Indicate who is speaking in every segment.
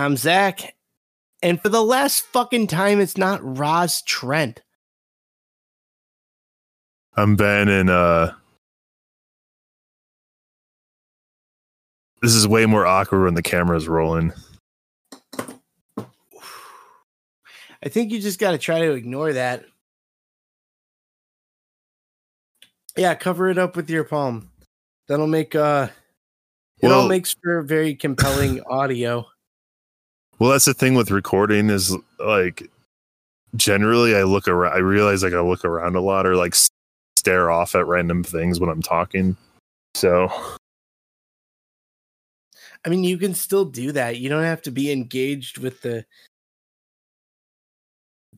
Speaker 1: I'm Zach. And for the last fucking time, it's not Roz Trent.
Speaker 2: I'm Ben, and uh, this is way more awkward when the camera's rolling.
Speaker 1: I think you just got to try to ignore that. Yeah, cover it up with your palm. That'll make uh it all
Speaker 2: Well-
Speaker 1: makes for very compelling audio.
Speaker 2: Well, that's the thing with recording is like generally I look around. I realize like I look around a lot or like stare off at random things when I'm talking. So
Speaker 1: I mean, you can still do that. You don't have to be engaged with the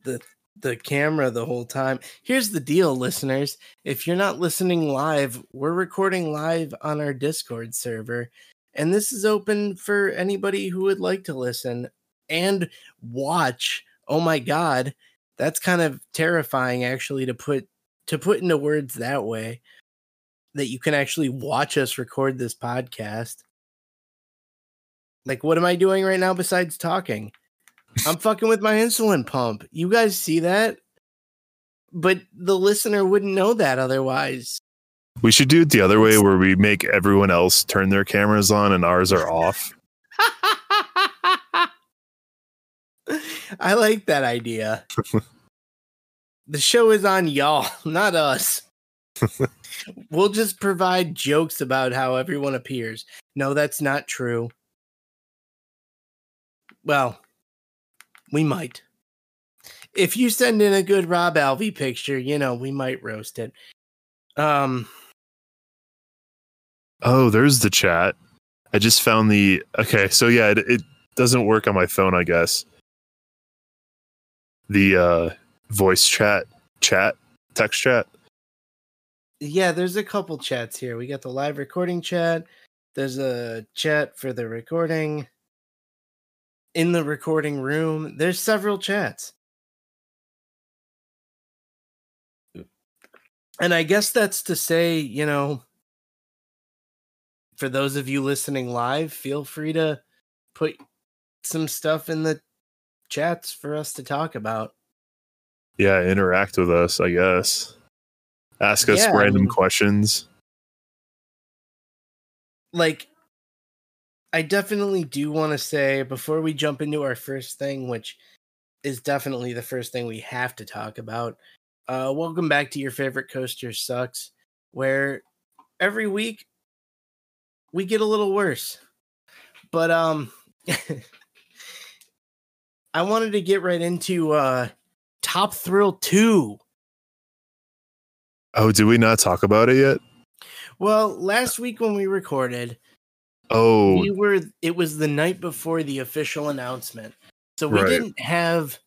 Speaker 1: the the camera the whole time. Here's the deal, listeners. If you're not listening live, we're recording live on our Discord server, and this is open for anybody who would like to listen and watch. Oh my god, that's kind of terrifying actually to put to put into words that way that you can actually watch us record this podcast. Like, what am I doing right now besides talking? I'm fucking with my insulin pump. You guys see that? But the listener wouldn't know that otherwise.
Speaker 2: We should do it the other way where we make everyone else turn their cameras on and ours are off.
Speaker 1: I like that idea. the show is on y'all, not us. we'll just provide jokes about how everyone appears. No, that's not true. Well, we might. If you send in a good Rob Alvey picture, you know, we might roast it. Um,
Speaker 2: Oh, there's the chat. I just found the okay. So yeah, it, it doesn't work on my phone, I guess. The uh voice chat, chat, text chat.
Speaker 1: yeah, there's a couple chats here. We got the live recording chat. There's a chat for the recording in the recording room. There's several chats. And I guess that's to say, you know, for those of you listening live, feel free to put some stuff in the chats for us to talk about.
Speaker 2: Yeah, interact with us, I guess. Ask us
Speaker 1: Yeah, I
Speaker 2: random
Speaker 1: mean-
Speaker 2: questions.
Speaker 1: like I definitely do want to say before we jump into our first thing, which is definitely the first thing we have to talk about. Uh, welcome back to your favorite coaster sucks, where every week we get a little worse. But um, I wanted to get right into uh, Top Thrill Two.
Speaker 2: Oh, did we not talk about it yet?
Speaker 1: Well, last week when we recorded,
Speaker 2: Oh,
Speaker 1: we were it was the night before the official announcement so we
Speaker 2: Right.
Speaker 1: didn't have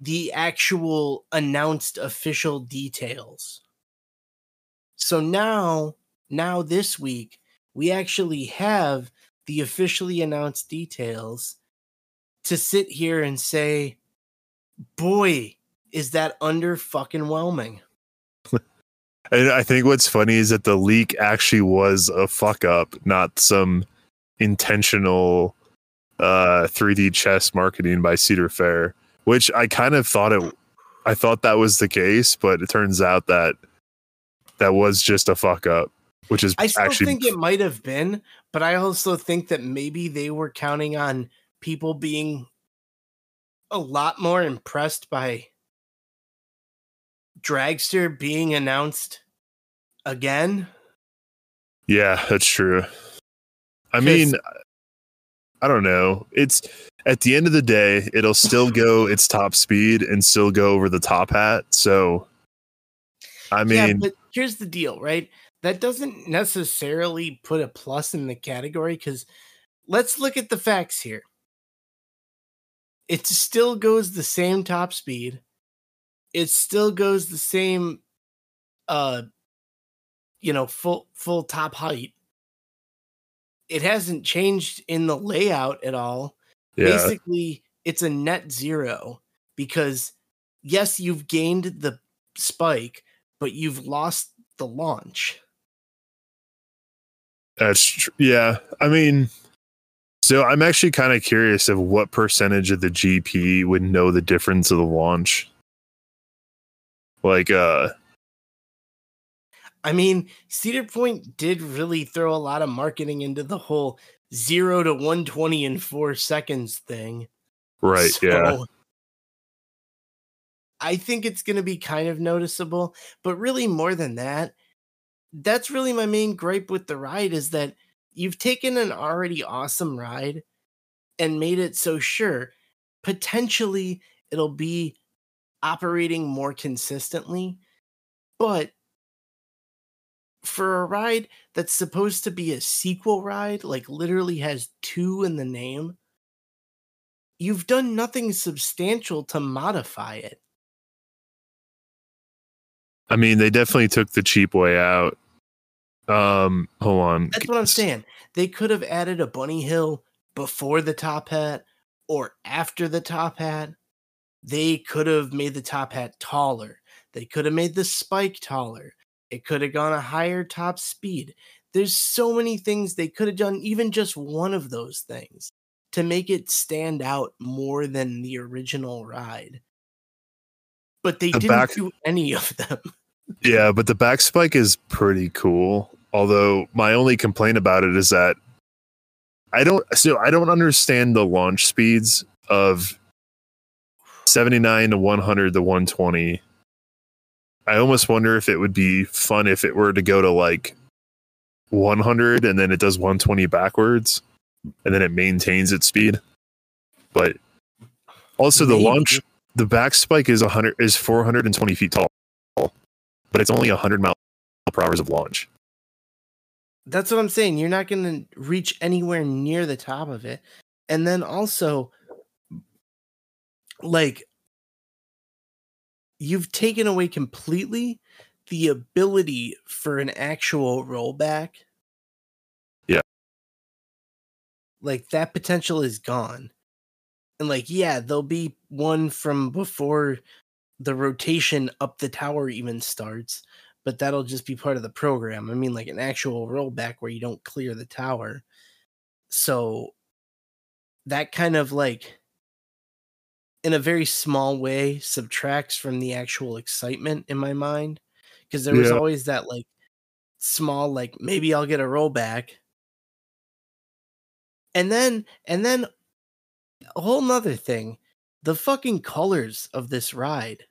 Speaker 1: the actual announced official details so now now this week we actually have the officially announced details to sit here and say boy is that under fucking whelming.
Speaker 2: And I think what's funny is that the leak actually was a fuck up, not some intentional uh 3D chess marketing by Cedar Fair, which I kind of thought it I thought that was the case, but it turns out that that was just a fuck up, which is
Speaker 1: I still
Speaker 2: actually
Speaker 1: think it might have been, but I also think that maybe they were counting on people being a lot more impressed by Dragster being announced again.
Speaker 2: Yeah, that's true. I mean, I don't know. It's at the end of the day, it'll still go its top speed and still go over the top hat. So, I
Speaker 1: yeah,
Speaker 2: mean,
Speaker 1: but here's the deal, right? That doesn't necessarily put a plus in the category because let's look at the facts here. It still goes the same top speed. It still goes the same uh you know, full full top height. It hasn't changed in the layout at all
Speaker 2: yeah,
Speaker 1: basically it's a net zero because yes you've gained the spike but you've lost the launch
Speaker 2: that's tr- yeah. I mean, So I'm actually kind of curious of what percentage of the GP would know the difference of the launch. Like, uh,
Speaker 1: I mean, Cedar Point did really throw a lot of marketing into the whole zero to 120 in four seconds thing.
Speaker 2: right, yeah,
Speaker 1: I think it's going to be kind of noticeable, but really more than that, that's really my main gripe with the ride is that you've taken an already awesome ride and made it so sure potentially it'll be operating more consistently, but for a ride that's supposed to be a sequel ride, like literally has two in the name, you've done nothing substantial to modify it.
Speaker 2: I mean, they definitely took the cheap way out. Um, hold on.
Speaker 1: That's what I'm saying. They could have added a bunny hill before the top hat or after the top hat. They could have made the top hat taller. They could have made the spike taller. It could have gone a higher top speed. There's so many things they could have done, even just one of those things, to make it stand out more than the original ride. But they
Speaker 2: The
Speaker 1: didn't
Speaker 2: back-
Speaker 1: do any of them.
Speaker 2: Yeah, but the back spike is pretty cool. Although my only complaint about it is that I don't so I don't understand the launch speeds of 79 to 100 to 120. I almost wonder if it would be fun if it were to go to like 100 and then it does 120 backwards and then it maintains its speed. But also the
Speaker 1: Maybe.
Speaker 2: launch the back spike is 100 is 420 feet tall but it's only 100 mile per hours of launch.
Speaker 1: That's what I'm saying. You're not going to reach anywhere near the top of it. And then also, like, you've taken away completely the ability for an actual rollback.
Speaker 2: Yeah.
Speaker 1: Like, that potential is gone. And, like, yeah, there'll be one from before the rotation up the tower even starts but that'll just be part of the program. I mean, like an actual rollback where you don't clear the tower. So that kind of like, in a very small way, subtracts from the actual excitement in my mind. Because there was
Speaker 2: Yeah.
Speaker 1: always that like small, like maybe I'll get a rollback. And then, and then a whole nother thing the fucking colors of this ride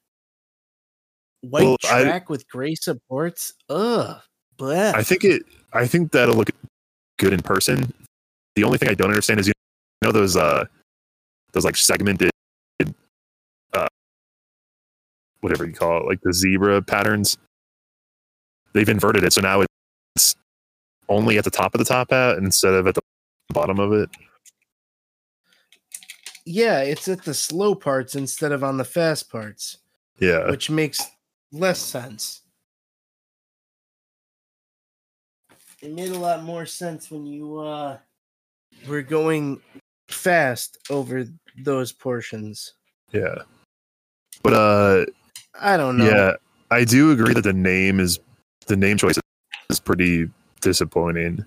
Speaker 1: white
Speaker 2: Well, I-
Speaker 1: track with gray supports. Ugh. Bleh.
Speaker 2: I think it I think that'll look good in person. The only thing I don't understand is you know those uh those like segmented uh whatever you call it, like the zebra patterns. They've inverted it so now it's only at the top of the top hat instead of at the bottom of it.
Speaker 1: yeah, it's at the slow parts instead of on the fast parts,
Speaker 2: Yeah.
Speaker 1: which makes less sense. It made a lot more sense when you uh were going fast over those portions.
Speaker 2: Yeah. But uh
Speaker 1: I don't know.
Speaker 2: yeah, I do agree that the name is the name choice is pretty disappointing.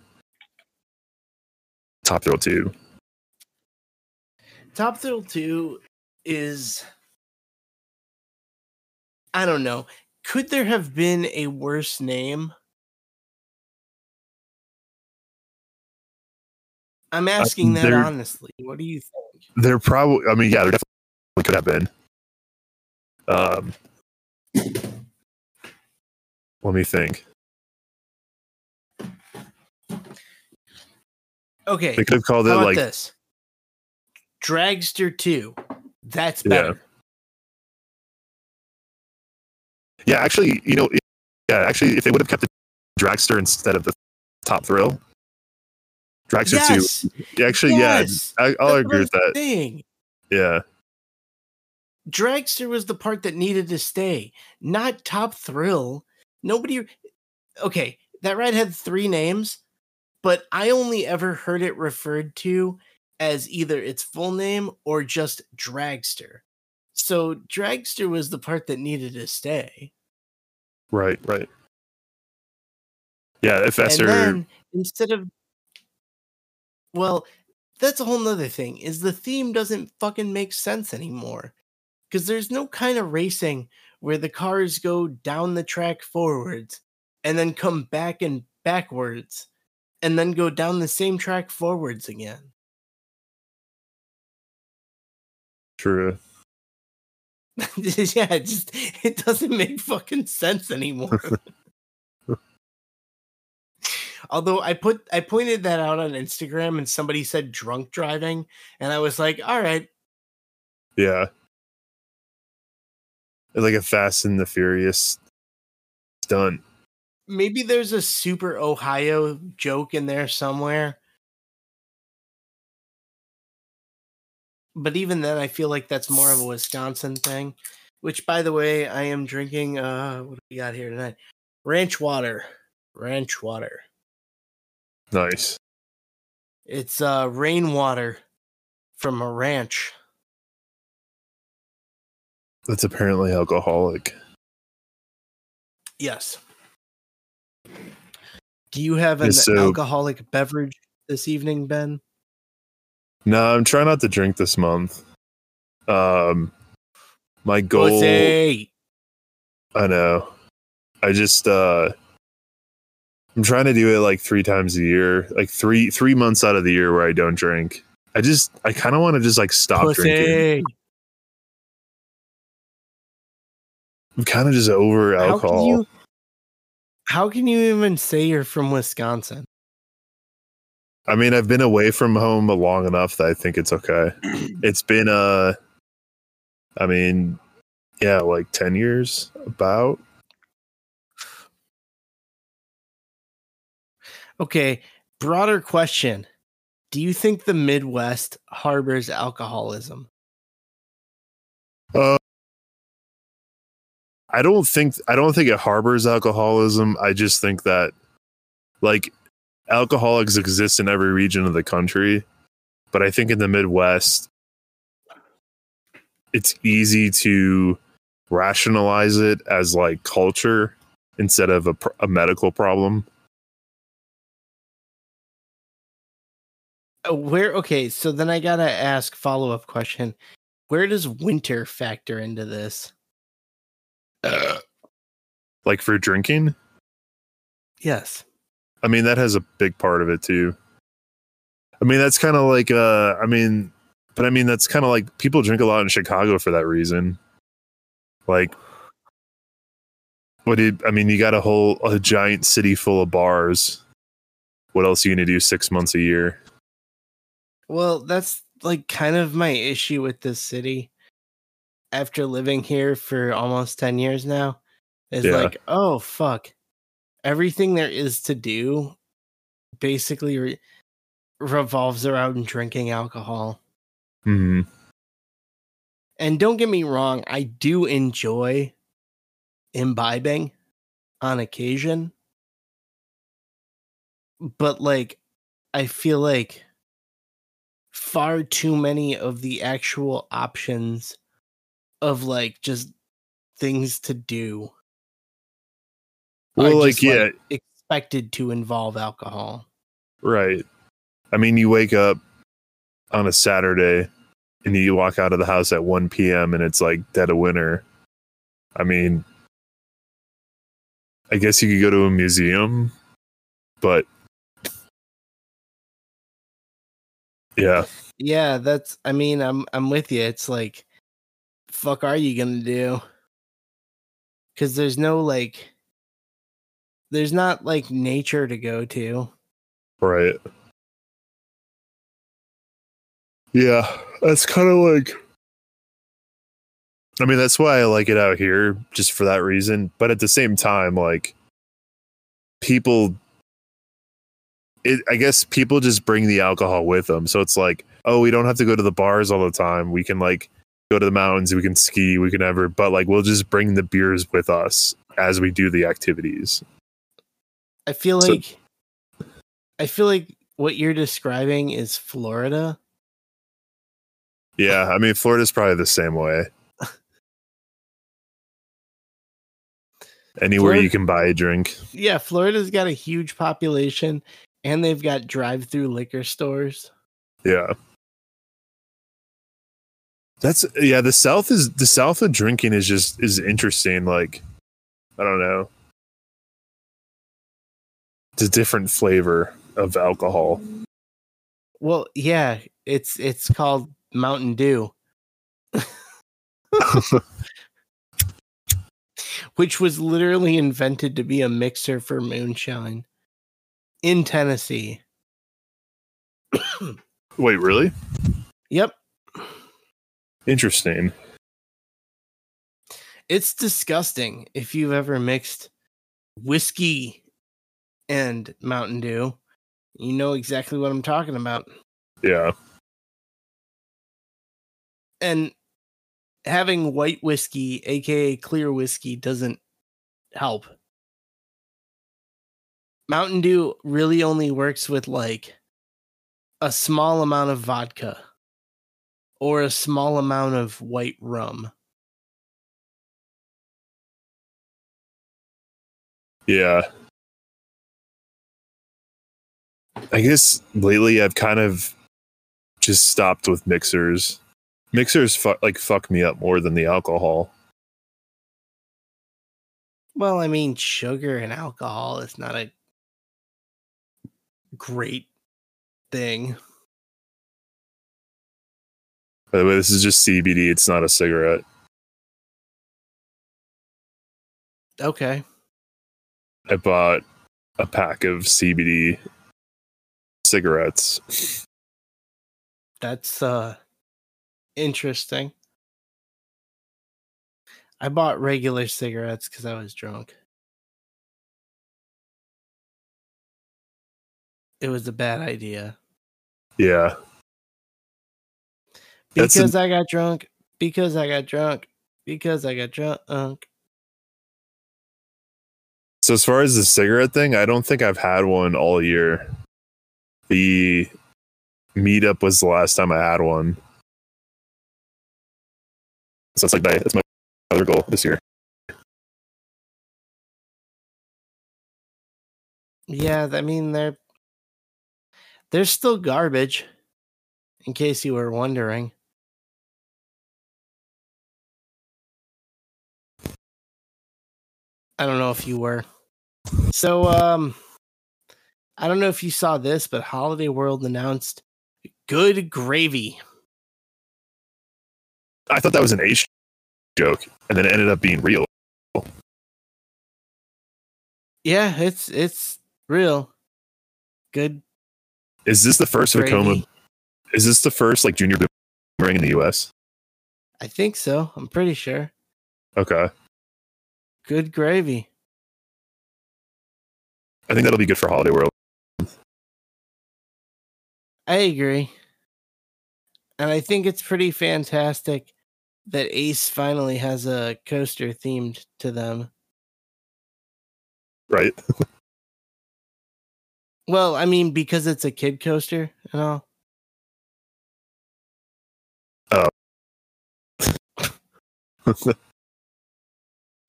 Speaker 2: Top Thrill 2.
Speaker 1: Top Thrill 2 is I don't know. Could there have been a worse name? I'm asking that honestly. What do you think?
Speaker 2: There probably, I mean, yeah, there definitely could have been. Um, let me think.
Speaker 1: Okay,
Speaker 2: They could have called it like,
Speaker 1: this? Dragster 2. That's better.
Speaker 2: yeah, actually, you know, yeah, actually, if they would have kept the Dragster instead of the Top Thrill, Dragster
Speaker 1: Yes.
Speaker 2: 2, actually,
Speaker 1: yes.
Speaker 2: yeah, I, I'll agree with that.
Speaker 1: I'm.
Speaker 2: Yeah,
Speaker 1: Dragster was the part that needed to stay, not Top Thrill. Nobody. Okay, that ride had three names, but I only ever heard it referred to as either its full name or just Dragster. So Dragster was the part that needed to stay.
Speaker 2: right, right. Yeah, if Esther,
Speaker 1: then instead of. Well, that's a whole nother thing is the theme doesn't fucking make sense anymore because there's no kind of racing where the cars go down the track forwards and then come back and backwards and then go down the same track forwards again
Speaker 2: True.
Speaker 1: yeah it just it doesn't make fucking sense anymore although i put i pointed that out on instagram and somebody said drunk driving and i was like all right
Speaker 2: Yeah. Like a Fast and the Furious stunt.
Speaker 1: maybe there's a super ohio joke in there somewhere but even then i feel like that's more of a wisconsin thing which by the way i am drinking uh what do we got here tonight ranch water ranch water
Speaker 2: Nice.
Speaker 1: It's uh rainwater from a ranch.
Speaker 2: That's apparently alcoholic.
Speaker 1: Yes. Do you have an
Speaker 2: Yes, so-
Speaker 1: alcoholic beverage this evening, Ben?
Speaker 2: No, I'm trying not to drink this month. Um, my goal.
Speaker 1: Pussy!
Speaker 2: I know. I just uh I'm trying to do it like three times a year, like three three months out of the year where I don't drink. I just I kind of want to just like stop drinking. I'm kind of just over
Speaker 1: How can
Speaker 2: alcohol.
Speaker 1: you? How can you even say you're from Wisconsin?
Speaker 2: I mean, I've been away from home long enough that I think it's okay. it's been uh I mean, yeah, like 10 years about.
Speaker 1: Okay, broader question. Do you think the Midwest harbors alcoholism?
Speaker 2: Uh I don't think I don't think it harbors alcoholism. I just think that like alcoholics exist in every region of the country, but I think in the Midwest it's easy to rationalize it as like culture instead of a, a medical problem.
Speaker 1: Uh, Where okay, so then I gotta ask follow up question. Where does winter factor into this?
Speaker 2: Uh, Like for drinking,
Speaker 1: Yes.
Speaker 2: I mean that has a big part of it too. I mean that's kind of like uh I mean but I mean that's kind of like people drink a lot in Chicago for that reason. Like what do you, I mean you got a whole a giant city full of bars. What else are you going to do 6 months a year?
Speaker 1: Well, that's like kind of my issue with this city. After living here for almost 10 years now, is
Speaker 2: Yeah.
Speaker 1: like, oh fuck. Everything there is to do basically re- revolves around drinking alcohol.
Speaker 2: Mhm.
Speaker 1: And don't get me wrong, I do enjoy imbibing on occasion. But like I feel like far too many of the actual options of like just things to do
Speaker 2: Well like
Speaker 1: just,
Speaker 2: yeah,
Speaker 1: expected to involve alcohol.
Speaker 2: right. I mean you wake up on a Saturday and you walk out of the house at 1 p.m. and it's like dead of winter. I mean, I guess you could go to a museum, but yeah,
Speaker 1: Yeah, that's I mean, I'm I'm with you. It's like fuck are you going to do? Cuz there's no like there's not like nature to go to.
Speaker 2: right. Yeah, that's kind of like. I mean, that's why I like it out here, just for that reason. But at the same time, like, people, it, I guess people just bring the alcohol with them. So it's like, oh, we don't have to go to the bars all the time. We can, like, go to the mountains, we can ski, we can ever, but, like, we'll just bring the beers with us as we do the activities.
Speaker 1: I feel
Speaker 2: So-
Speaker 1: like I feel like what you're describing is Florida.
Speaker 2: Yeah, I mean, Florida's probably the same way. Anywhere you can buy a drink.
Speaker 1: Yeah, Florida's got a huge population and they've got drive-through liquor stores.
Speaker 2: Yeah. That's yeah, the South is the South of drinking is just is interesting. Like I don't know. It's a different flavor of alcohol.
Speaker 1: Well, yeah, it's it's called Mountain Dew. Which was literally invented to be a mixer for moonshine in Tennessee.
Speaker 2: Wait, really?
Speaker 1: Yep.
Speaker 2: Interesting.
Speaker 1: It's disgusting if you've ever mixed whiskey and Mountain Dew. You know exactly what I'm talking about.
Speaker 2: Yeah.
Speaker 1: And having white whiskey, aka clear whiskey, doesn't help. Mountain Dew really only works with like a small amount of vodka or a small amount of white rum.
Speaker 2: Yeah. I guess lately I've kind of just stopped with mixers. Mixers fu- like fuck me up more than the alcohol.
Speaker 1: Well, I mean, sugar and alcohol is not a great thing.
Speaker 2: By the way, this is just CBD. It's not a cigarette.
Speaker 1: Okay.
Speaker 2: I bought a pack of CBD cigarettes.
Speaker 1: That's uh interesting. I bought regular cigarettes because I was drunk. It was a bad idea.
Speaker 2: Yeah.
Speaker 1: Because I got drunk. Because I got drunk. Because I got drunk.
Speaker 2: So as far as the cigarette thing, I don't think I've had one all year. The meetup was the last time I had one. So it's like that's my other goal this year.
Speaker 1: Yeah, I mean they're they're still garbage. In case you were wondering. I don't know if you were. So um I don't know if you saw this, but Holiday World announced good gravy.
Speaker 2: I thought that was an H joke, and then it ended up being real.
Speaker 1: Yeah, it's it's real. Good
Speaker 2: Is this the first Vekoma?
Speaker 1: gravy.
Speaker 2: Is this the first like junior boomerang in the U.S.?
Speaker 1: I think so. I'm pretty sure.
Speaker 2: Okay,
Speaker 1: Good gravy.
Speaker 2: I think that'll be good for Holiday World.
Speaker 1: I agree. And I think it's pretty fantastic that Ace finally has a coaster themed to them.
Speaker 2: Right?
Speaker 1: Well, I mean, because it's a kid coaster and all. Oh.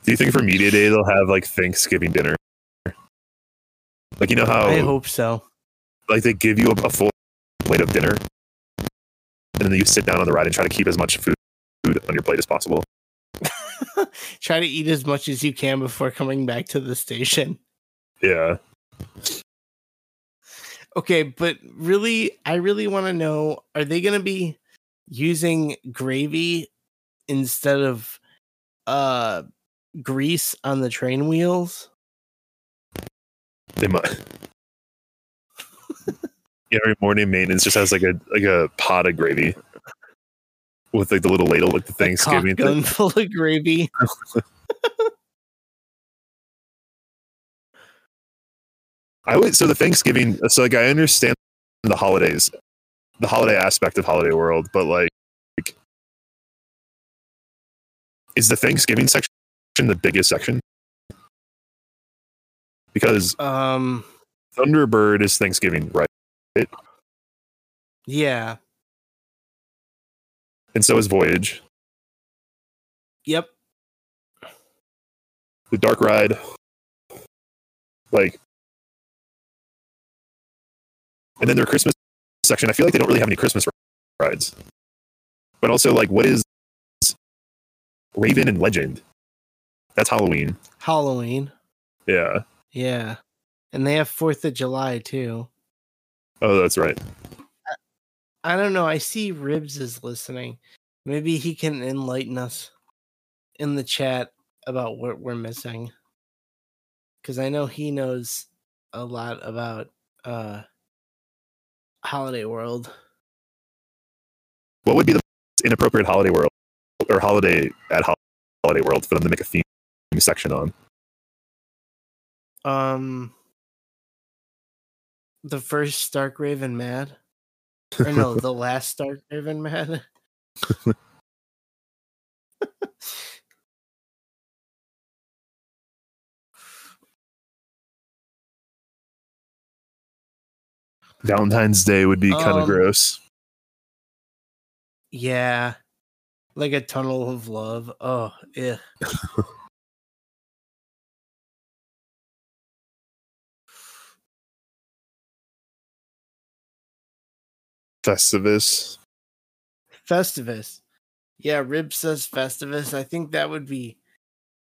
Speaker 2: Do you think for media day they'll have like Thanksgiving dinner? Like you know how
Speaker 1: I hope so.
Speaker 2: like they give you a, a full plate of dinner, and then you sit down on the ride and try to keep as much food on your plate as possible.
Speaker 1: Try to eat as much as you can before coming back to the station.
Speaker 2: Yeah,
Speaker 1: Okay, but really, I really want to know are they going to be using gravy instead of uh grease on the train wheels?
Speaker 2: they might. Every morning maintenance just has like a like a pot of gravy with like the little ladle, like the Thanksgiving
Speaker 1: gun full of gravy.
Speaker 2: I would so the Thanksgiving. So like I understand the holidays, the holiday aspect of Holiday World, but like, is the Thanksgiving section the biggest section? Because
Speaker 1: Um
Speaker 2: Thunderbird is Thanksgiving, right?
Speaker 1: Yeah.
Speaker 2: And so is Voyage.
Speaker 1: Yep.
Speaker 2: The Dark Ride, like, and then their Christmas section, I feel like they don't really have any Christmas rides. But also, like, what is Raven and Legend? That's Halloween.
Speaker 1: Halloween.
Speaker 2: Yeah.
Speaker 1: Yeah. And they have 4th of July too.
Speaker 2: Oh, that's right.
Speaker 1: I don't know. I see Ribs is listening. Maybe he can enlighten us in the chat about what we're missing. Cuz I know he knows a lot about uh Holiday World.
Speaker 2: What would be the inappropriate holiday world or holiday at Holiday World for them to make a theme section on?
Speaker 1: Um the first Stark Raven Mad. Or no, the last Stark Raven Mad.
Speaker 2: Valentine's Day would be kind of
Speaker 1: Um,
Speaker 2: gross.
Speaker 1: yeah. Like a tunnel of love. Oh, yeah.
Speaker 2: Festivus.
Speaker 1: Festivus. Yeah, Rib says Festivus. I think that would be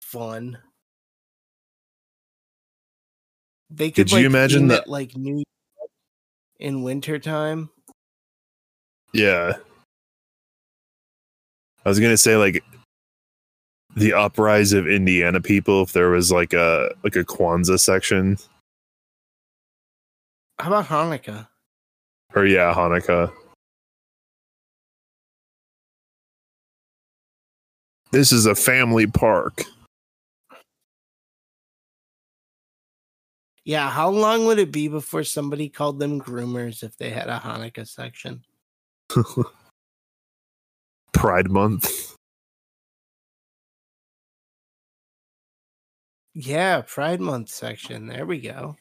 Speaker 1: fun. They could
Speaker 2: Could you
Speaker 1: like,
Speaker 2: imagine
Speaker 1: that like New York in wintertime.
Speaker 2: Yeah. I was gonna say like the uprise of Indiana people if there was like a like a Kwanzaa section.
Speaker 1: How about Hanukkah?
Speaker 2: Or yeah, Hanukkah. This is a family park.
Speaker 1: Yeah, how long would it be before somebody called them groomers if they had a Hanukkah section?
Speaker 2: Pride month.
Speaker 1: Yeah, Pride Month section. There we go.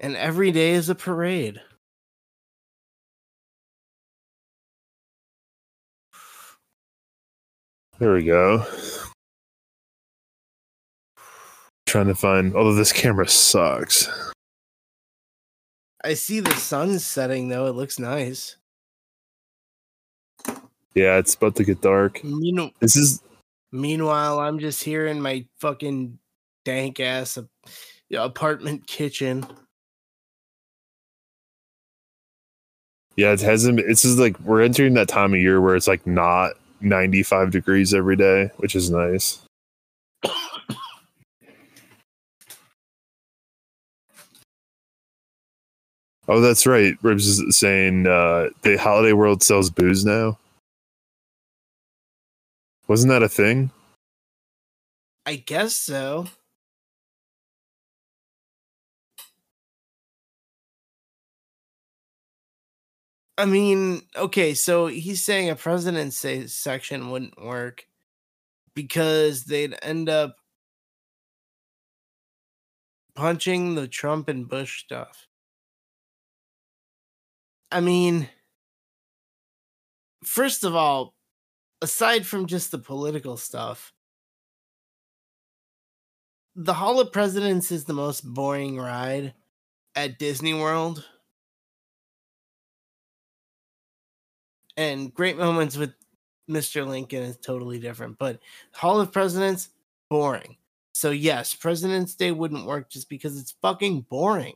Speaker 1: And every day is a parade.
Speaker 2: There we go. Trying to find although this camera sucks.
Speaker 1: I see the sun setting though. It looks nice.
Speaker 2: Yeah, it's about to get dark. This is
Speaker 1: Meanwhile, I'm just here in my fucking dank ass apartment kitchen.
Speaker 2: Yeah, it hasn't it's just like we're entering that time of year where it's like not 95 degrees every day, which is nice. Oh, that's right. Ribs is saying uh, the Holiday World sells booze now. Wasn't that a thing?
Speaker 1: I guess so. I mean, okay, so he's saying a president's section wouldn't work because they'd end up punching the Trump and Bush stuff. I mean, first of all, aside from just the political stuff, the Hall of Presidents is the most boring ride at Disney World. And Great Moments with Mr. Lincoln is totally different, but Hall of Presidents, boring. So, yes, President's Day wouldn't work just because it's fucking boring.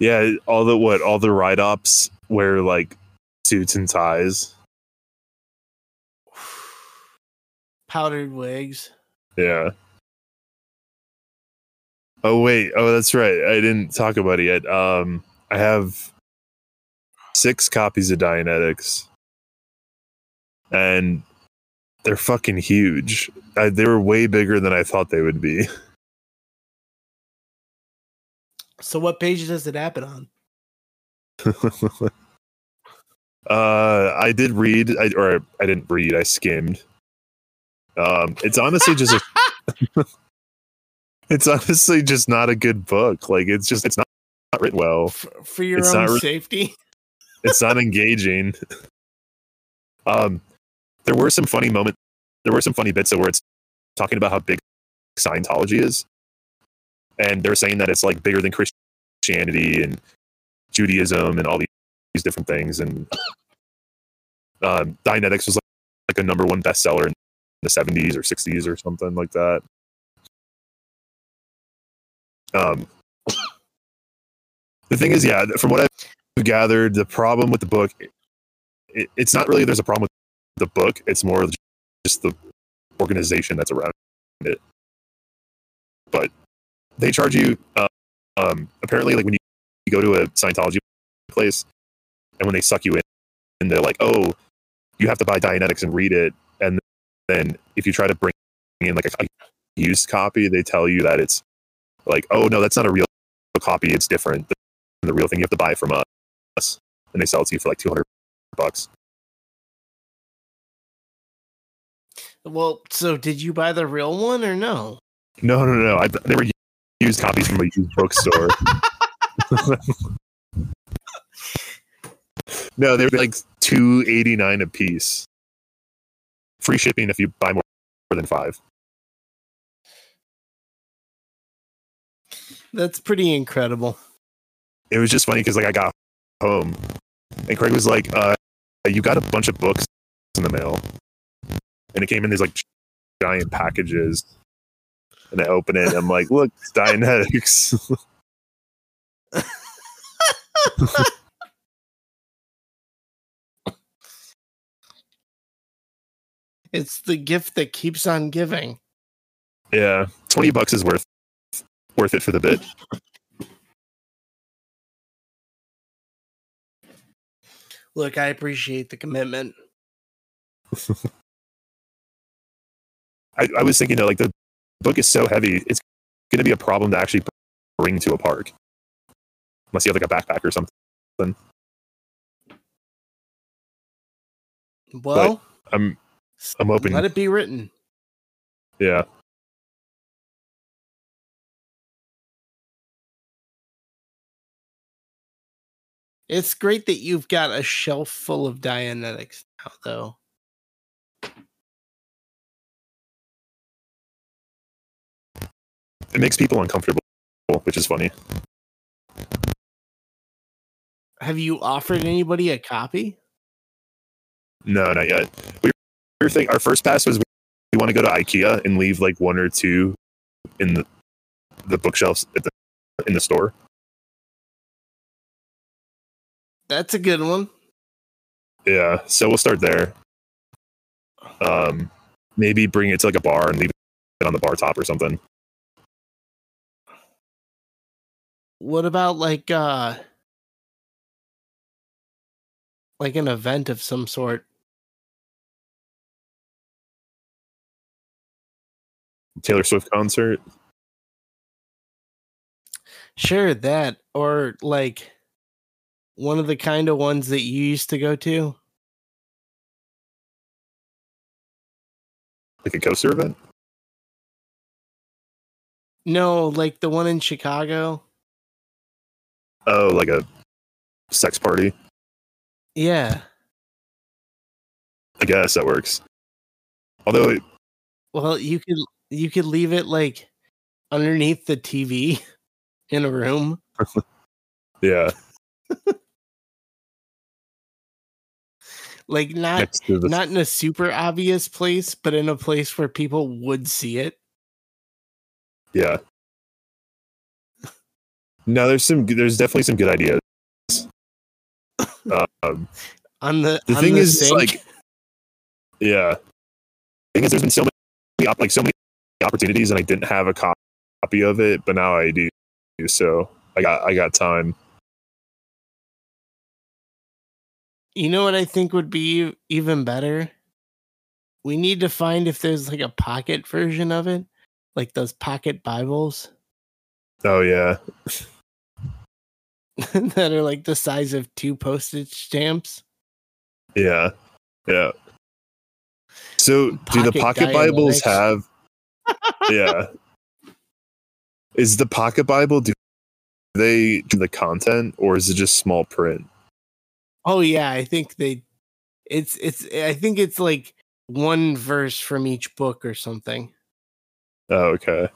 Speaker 2: Yeah, all the what? All the write ups wear like suits and ties.
Speaker 1: Powdered wigs.
Speaker 2: Yeah. Oh wait. Oh, that's right. I didn't talk about it yet. Um, I have six copies of Dianetics, and they're fucking huge. I, they were way bigger than I thought they would be.
Speaker 1: So, what page does it happen on?
Speaker 2: uh, I did read, I, or I didn't read. I skimmed. Um, it's honestly just a it's honestly just not a good book. Like it's just it's not, not written well.
Speaker 1: For, for your
Speaker 2: It's
Speaker 1: own safety?
Speaker 2: It's not engaging. Um, there were some funny moments. There were some funny bits where it's talking about how big Scientology is, and they're saying that it's like bigger than Christianity and Judaism and all these, these different things. And um, Dianetics was like, like a number one bestseller in the 70s or 60s or something like that. Um, the thing is, yeah, from what I've gathered, the problem with the book, it, it's not really there's a problem with the book. It's more just the organization that's around it. But they charge you, uh, um, apparently, like when you, you go to a Scientology place, and when they suck you in, and they're like, "Oh, you have to buy Dianetics and read it," and then if you try to bring in like a, a used copy, they tell you that it's like, "Oh no, that's not a real copy. It's different than the real thing. You have to buy from us," and they sell it to you for like two hundred bucks.
Speaker 1: Well, so did you buy the real one or no?
Speaker 2: No, no, no. I, they were used copies from a used bookstore. no, they were like two eighty nine a piece. Free shipping if you buy more than five.
Speaker 1: That's pretty incredible.
Speaker 2: It was just funny because like I got home and Craig was like, uh, "You got a bunch of books in the mail," and it came in these like giant packages. And I open it, and I'm like, "Look, it's Dianetics."
Speaker 1: It's the gift that keeps on giving.
Speaker 2: yeah, twenty bucks is worth worth it for the bit.
Speaker 1: Look, I appreciate the commitment.
Speaker 2: I, I was thinking that like the book is so heavy, it's going to be a problem to actually bring to a park, unless you have like a backpack or something.
Speaker 1: Well,
Speaker 2: I'm I'm hoping.
Speaker 1: let it be written.
Speaker 2: Yeah,
Speaker 1: It's great that you've got a shelf full of Dianetics now, though.
Speaker 2: it makes people uncomfortable, which is funny.
Speaker 1: Have you offered anybody a copy?
Speaker 2: No, not yet. We were thinking our first pass was we want to go to IKEA and leave like one or two in the the bookshelves at the in the store.
Speaker 1: That's a good one.
Speaker 2: Yeah, so we'll start there. Um, maybe bring it to like a bar and leave it on the bar top or something.
Speaker 1: What about like uh like an event of some sort?
Speaker 2: Taylor Swift concert.
Speaker 1: Sure, that or like one of the kind of ones that you used to go to.
Speaker 2: like a coaster event.
Speaker 1: No, like the one in Chicago.
Speaker 2: Oh, like a sex party.
Speaker 1: Yeah.
Speaker 2: I guess that works. Although, it,
Speaker 1: Well, you could you could leave it like underneath the TV in a room.
Speaker 2: yeah,
Speaker 1: Like not not in a super obvious place, but in a place where people would see it.
Speaker 2: yeah. No, there's some. There's definitely some good ideas. Um,
Speaker 1: On the
Speaker 2: the
Speaker 1: on
Speaker 2: thing
Speaker 1: the
Speaker 2: is,
Speaker 1: sink.
Speaker 2: like, yeah. thing is, there's been so many, like so many opportunities, and I didn't have a copy of it, but now I do. So I got, I got time.
Speaker 1: You know what I think would be even better? We need to find if there's like a pocket version of it, like those pocket Bibles
Speaker 2: Oh yeah,
Speaker 1: that are like the size of two postage stamps.
Speaker 2: yeah, yeah. So do the
Speaker 1: Pocket
Speaker 2: pocket Bibles have? yeah. Is the pocket Bible do they do the content or is it just small print?
Speaker 1: Oh yeah, I think they it's it's I think it's like one verse from each book or something.
Speaker 2: Oh, okay.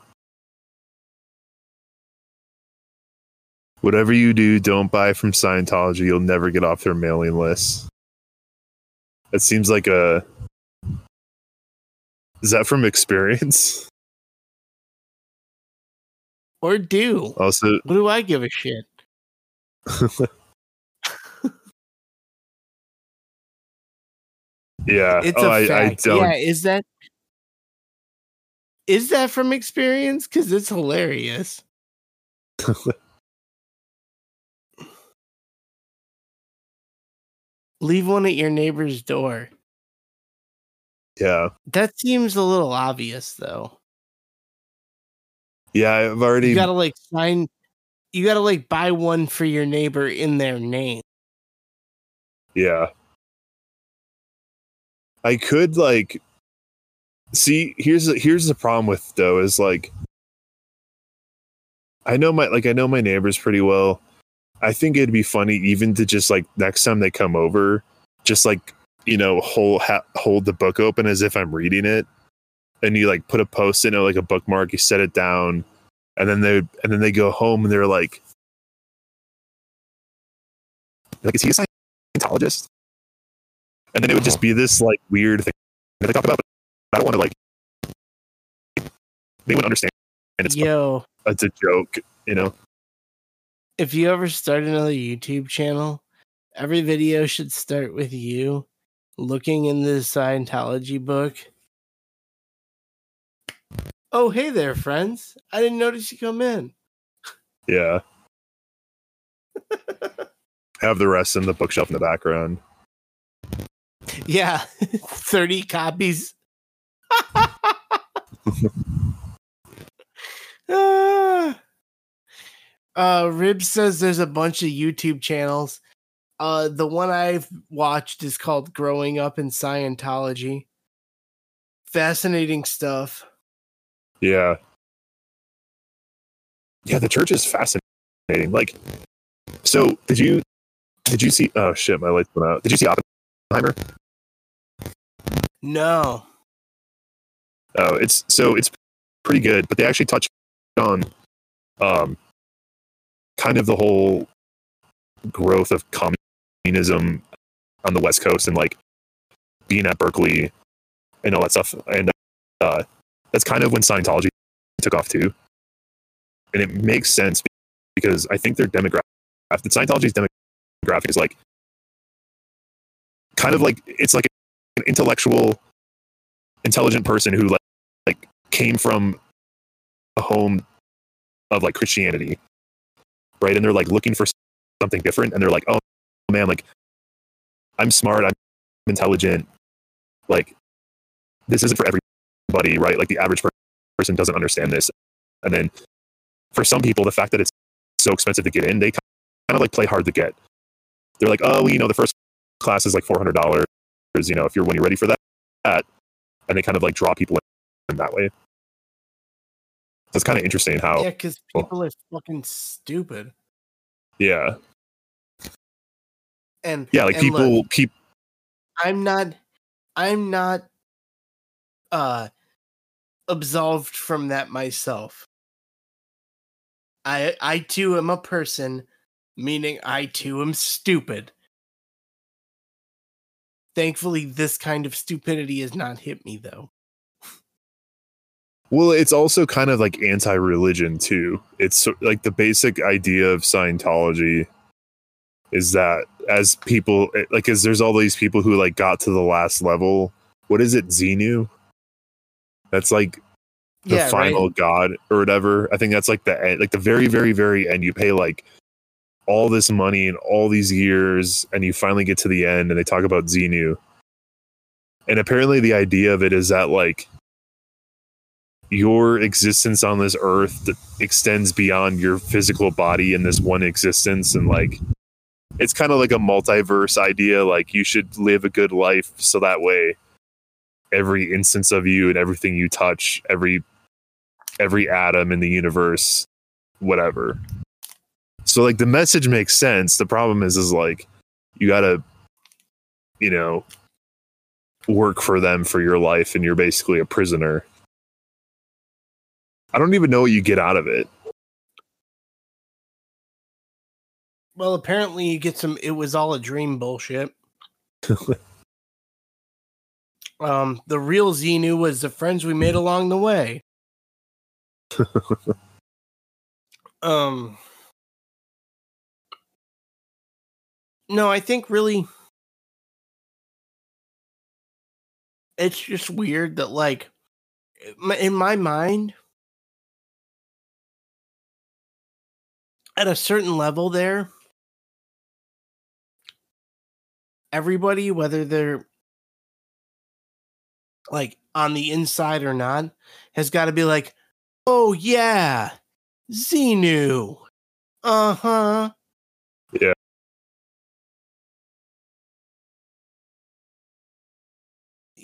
Speaker 2: Whatever you do, don't buy from Scientology. You'll never get off their mailing list. It seems like a. Is that from experience?
Speaker 1: Or do.
Speaker 2: Also,
Speaker 1: What do I give a shit?
Speaker 2: yeah.
Speaker 1: It's
Speaker 2: oh,
Speaker 1: a
Speaker 2: I, I
Speaker 1: fact.
Speaker 2: don't.
Speaker 1: Yeah, is that is that from experience? Because it's hilarious. Leave one at your neighbor's door.
Speaker 2: yeah.
Speaker 1: That seems a little obvious, though.
Speaker 2: Yeah. I've already.
Speaker 1: You gotta like sign. You gotta like buy one for your neighbor in their name.
Speaker 2: Yeah. I could like see here's here's the problem with though is like I know my like I know my neighbors pretty well. I think it'd be funny even to just like next time they come over, just like you know hold ha- hold the book open as if I'm reading it, and you like put a post in it like a bookmark. You set it down, and then they and then they go home and they're like, like is he a Scientologist? And then it would just be this like weird thing that they talk about. But I don't want to like they wouldn't understand. And it's
Speaker 1: Yo,
Speaker 2: it's a joke, you know.
Speaker 1: if you ever start another YouTube channel, every video should start with you looking in the Scientology book. Oh, hey there, friends. I didn't notice you come in.
Speaker 2: Yeah. Have the rest in the bookshelf in the background.
Speaker 1: Yeah, 30 copies. Uh, Rib says there's a bunch of YouTube channels. Uh, the one I've watched is called Growing Up in Scientology. Fascinating stuff.
Speaker 2: Yeah. Yeah, the church is fascinating. Like, so did you did you see? Oh shit, my lights went out. Did you see
Speaker 1: No.
Speaker 2: Oh, it's so it's pretty good, but they actually touch on um kind of the whole growth of communism on the West Coast and like being at Berkeley and all that stuff. And uh that's kind of when Scientology took off too. And it makes sense because I think their demographic the Scientology's demographic is like kind of like it's like an intellectual intelligent person who like like came from a home of like Christianity, right? And they're like looking for something different, and they're like, oh man, like I'm smart, I'm intelligent, like this isn't for everybody, right? Like the average person doesn't understand this, and then for some people, the fact that it's so expensive to get in, they kind of like play hard to get. They're like, oh, well, you know, the first class is like four hundred dollars, you know, if you're when you're ready for that, that, and they kind of like draw people in that way. So it's kind of interesting how,
Speaker 1: Yeah, because people are fucking stupid.
Speaker 2: yeah,
Speaker 1: And
Speaker 2: yeah, like
Speaker 1: and look,
Speaker 2: people keep,
Speaker 1: I'm not I'm not uh absolved from that myself. I I too am a person, meaning I too am stupid. Thankfully this kind of stupidity has not hit me though.
Speaker 2: well, it's also kind of like anti-religion too. It's like the basic idea of Scientology is that as people eh, like, as there's all these people who like got to the last level. What is it, Xenu? That's like the
Speaker 1: yeah,
Speaker 2: final
Speaker 1: right.
Speaker 2: god or whatever. I think that's like the end, like the very, very, very end. You pay like all this money and all these years, and you finally get to the end, and they talk about Xenu. And apparently, the idea of it is that like your existence on this earth extends beyond your physical body in this one existence, and like it's kind of like a multiverse idea. Like you should live a good life, so that way every instance of you and everything you touch, every every atom in the universe, whatever. So like the message makes sense. The problem is is like you gotta, you know, work for them for your life and you're basically a prisoner. I don't even know what you get out of it.
Speaker 1: Well, apparently you get some. It was all a dream bullshit. um, the real Xenu was the friends we made along the way. um, no, I think really, it's just weird that like, in my mind, at a certain level there everybody whether they're like on the inside or not has got to be like oh yeah xenu uh-huh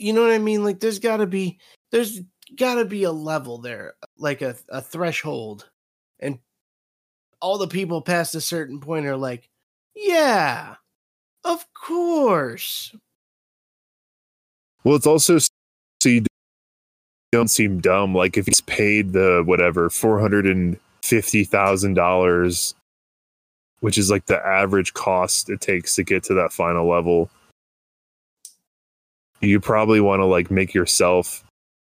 Speaker 1: you know what i mean like there's got to be there's got to be a level there like a, a threshold and all the people past a certain point are like yeah of course
Speaker 2: Well, it's also so you don't seem dumb. Like if he's paid the whatever four hundred and fifty thousand dollars, which is like the average cost it takes to get to that final level, you probably want to like make yourself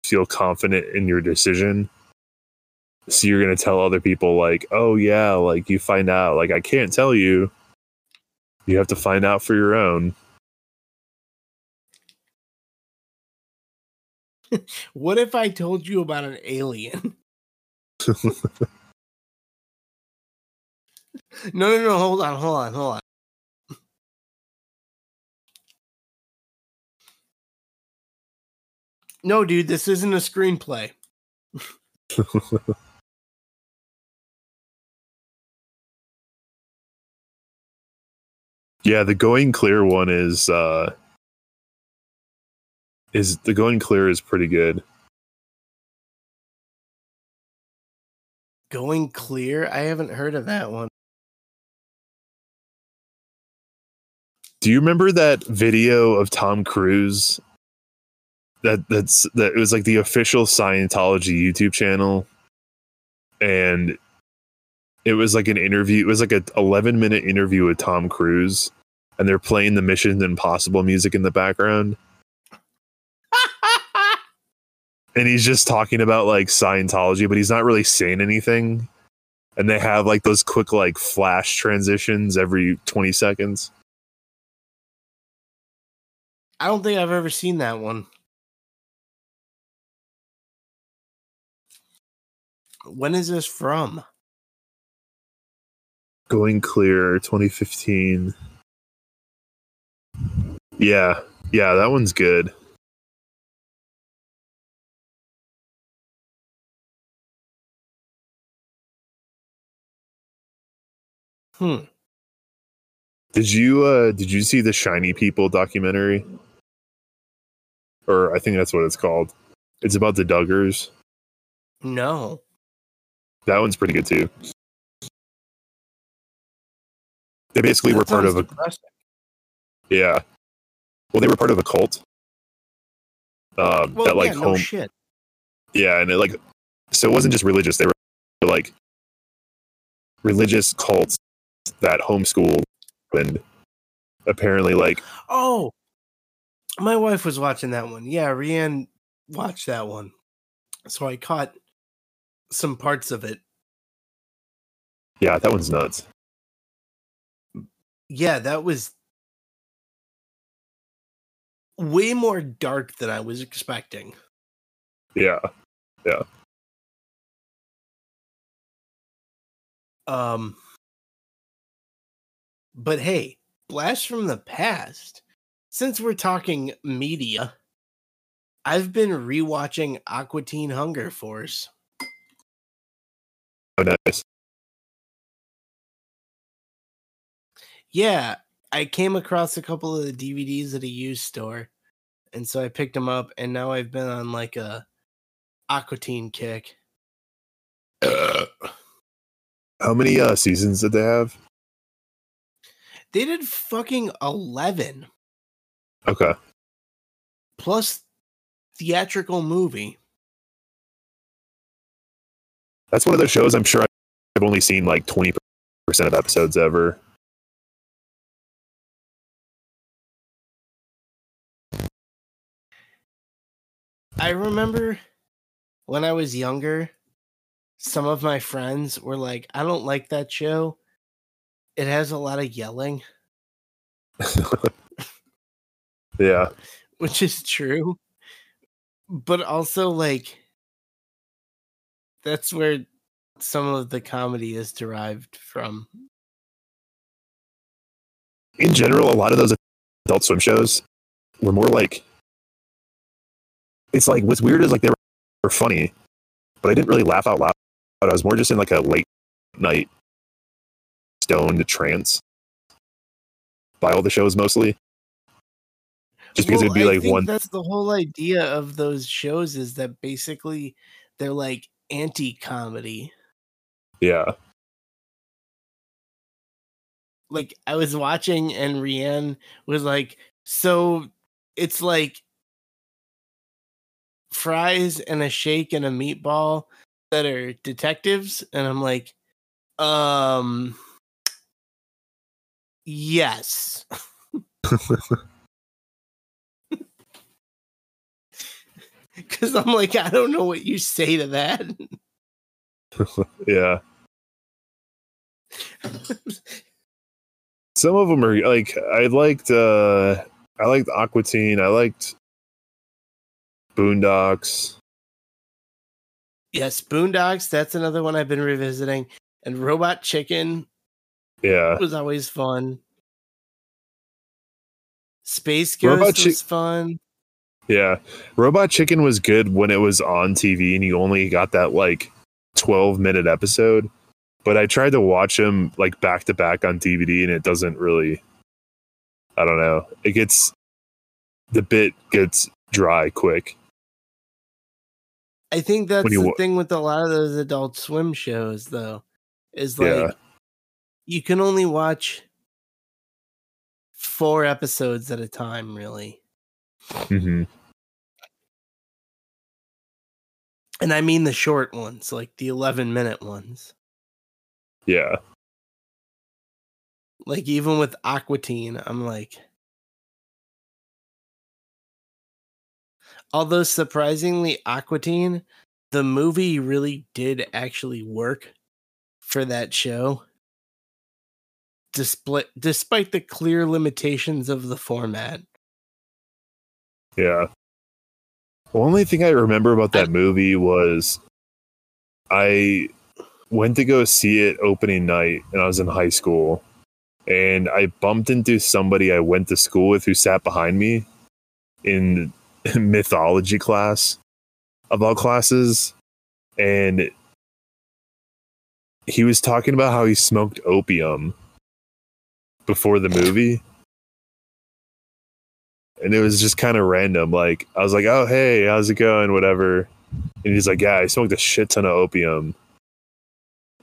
Speaker 2: feel confident in your decision. So you're gonna tell other people like, oh yeah, like you find out. Like I can't tell you. You have to find out for your own.
Speaker 1: what if i told you about an alien no no no hold on hold on hold on no dude this isn't a screenplay
Speaker 2: Yeah, the going clear one is uh is the going clear is pretty good.
Speaker 1: going clear i haven't heard of that one
Speaker 2: Do you remember that video of Tom Cruise? That that's that it was like the official Scientology YouTube channel, and it was like an interview. It was like a 11 minute interview with Tom Cruise, and they're playing the Mission Impossible music in the background, and he's just talking about like Scientology, but he's not really saying anything. And they have like those quick like flash transitions every 20 seconds.
Speaker 1: i don't think i've ever seen that one when is this from
Speaker 2: Going Clear 2015. Yeah, yeah, that one's good.
Speaker 1: hmm
Speaker 2: Did you uh did you see the Shiny People documentary? Or I think that's what it's called. It's about the Duggars.
Speaker 1: no
Speaker 2: That one's pretty good too. They basically
Speaker 1: That
Speaker 2: were part of a
Speaker 1: depressing.
Speaker 2: yeah. Well, they were part of a cult. Um,
Speaker 1: well
Speaker 2: that like
Speaker 1: yeah, no
Speaker 2: home
Speaker 1: shit
Speaker 2: Yeah, and it like so it wasn't just religious, they were like religious cults that homeschooled and apparently like
Speaker 1: Oh, my wife was watching that one. Yeah, Rianne watched that one. So I caught some parts of it.
Speaker 2: yeah, that one's nuts.
Speaker 1: Yeah, that was way more dark than I was expecting.
Speaker 2: Yeah. Yeah.
Speaker 1: Um but hey, blast from the past. Since we're talking media, I've been rewatching Aqua Teen Hunger Force.
Speaker 2: Oh nice.
Speaker 1: Yeah, I came across a couple of the DVDs at a used store, and so I picked them up, and now I've been on like a Aquatine Teen kick.
Speaker 2: How many uh seasons did they have?
Speaker 1: They did fucking eleven
Speaker 2: Okay.
Speaker 1: plus theatrical movie.
Speaker 2: That's one of those shows I'm sure I've only seen like 20% of episodes ever.
Speaker 1: I remember when I was younger, some of my friends were like, I don't like that show. It has a lot of yelling,
Speaker 2: yeah.
Speaker 1: which is true. But also, like, that's where some of the comedy is derived from.
Speaker 2: In general, a lot of those adult swim shows were more like it's like what's weird is like they were funny, but I didn't really laugh out loud. I was more just in like a late night stoned trance by all the shows mostly. Just because
Speaker 1: Well,
Speaker 2: it'd be
Speaker 1: I
Speaker 2: like one
Speaker 1: That's the whole idea of those shows is that basically they're like anti comedy.
Speaker 2: yeah.
Speaker 1: like I was watching and Rianne was like, so it's like fries and a shake and a meatball that are detectives, and I'm like, um, yes. Because I'm like, I don't know what you say to that.
Speaker 2: Yeah. Some of them are like I liked uh I liked Aqua Teen, I liked Boondocks.
Speaker 1: yes, Boondocks, that's another one I've been revisiting. And Robot Chicken
Speaker 2: Yeah.
Speaker 1: was always fun. Space Ghost
Speaker 2: Robot Chi-
Speaker 1: was fun.
Speaker 2: Yeah. Robot Chicken was good when it was on TV and you only got that like 12 minute episode. But I tried to watch them like back to back on DVD and it doesn't really I don't know. It gets the bit gets dry quick.
Speaker 1: I think that's the
Speaker 2: wa-
Speaker 1: thing with a lot of those adult swim shows, though, is like
Speaker 2: Yeah.
Speaker 1: you can only watch four episodes at a time, really.
Speaker 2: Hmm
Speaker 1: And I mean the short ones, like the 11 minute ones.
Speaker 2: Yeah.
Speaker 1: Like even with Aqua Teen, I'm like. Although surprisingly, Aqua Teen, the movie really did actually work for that show. Despite despite the clear limitations of the format.
Speaker 2: Yeah. The only thing I remember about that movie was I went to go see it opening night and I was in high school. And I bumped into somebody I went to school with who sat behind me in mythology class of all classes. And he was talking about how he smoked opium before the movie and it was just kind of random. Like I was like, "Oh hey, how's it going?" Whatever, and he's like, "Yeah, I smoked a shit ton of opium."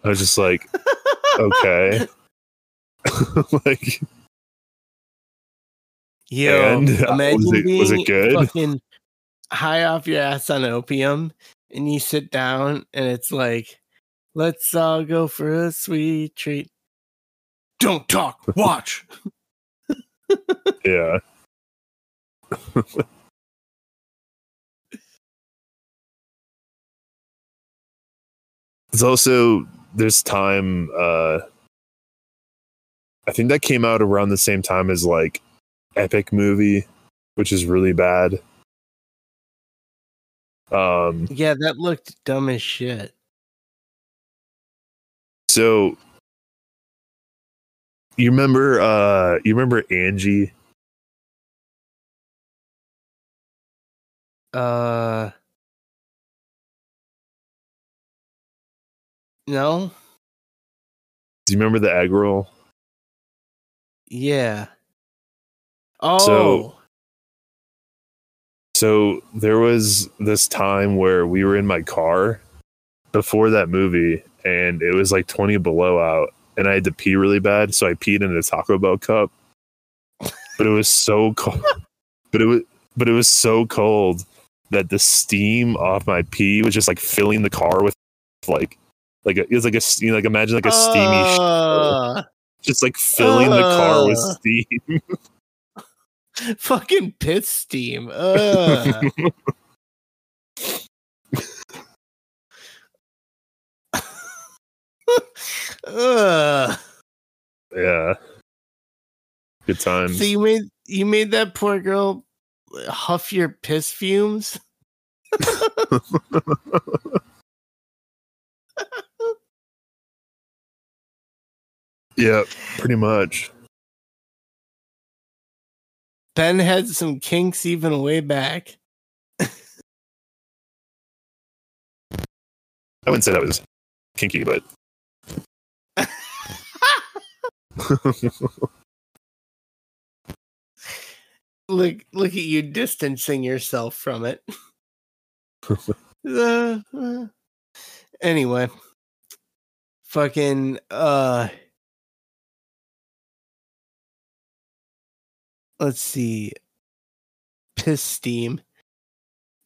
Speaker 2: I was just like, "Okay," like,
Speaker 1: Yo,
Speaker 2: And, uh,
Speaker 1: imagine
Speaker 2: was it- was it good?
Speaker 1: fucking high off your ass on opium, and you sit down, and it's like, "Let's all go for a sweet treat." Don't talk, watch.
Speaker 2: yeah, it's also this time. uh I think that came out around the same time as like Epic movie, which is really bad. Um,
Speaker 1: yeah, that looked dumb as shit.
Speaker 2: So you remember uh you remember Angie?
Speaker 1: Uh, no,
Speaker 2: Do you remember the egg roll?
Speaker 1: yeah. Oh,
Speaker 2: So there was this time where we were in my car before that movie and it was like 20 below out and I had to pee really bad, so I peed in a Taco Bell cup. But it was so cold. But it was but it was so cold that the steam off my pee was just like filling the car with like like a, it's like a you know, like imagine like a steamy
Speaker 1: Uh,
Speaker 2: just like filling the car with
Speaker 1: uh.
Speaker 2: steam.
Speaker 1: fucking piss steam. Uh. uh.
Speaker 2: yeah. Good times.
Speaker 1: So you made you made that poor girl huff your piss fumes.
Speaker 2: yeah, pretty much.
Speaker 1: Ben had some kinks even way back.
Speaker 2: I wouldn't say that was kinky, but
Speaker 1: look look at you distancing yourself from it. Uh, uh, anyway, fucking uh let's see. Piss steam.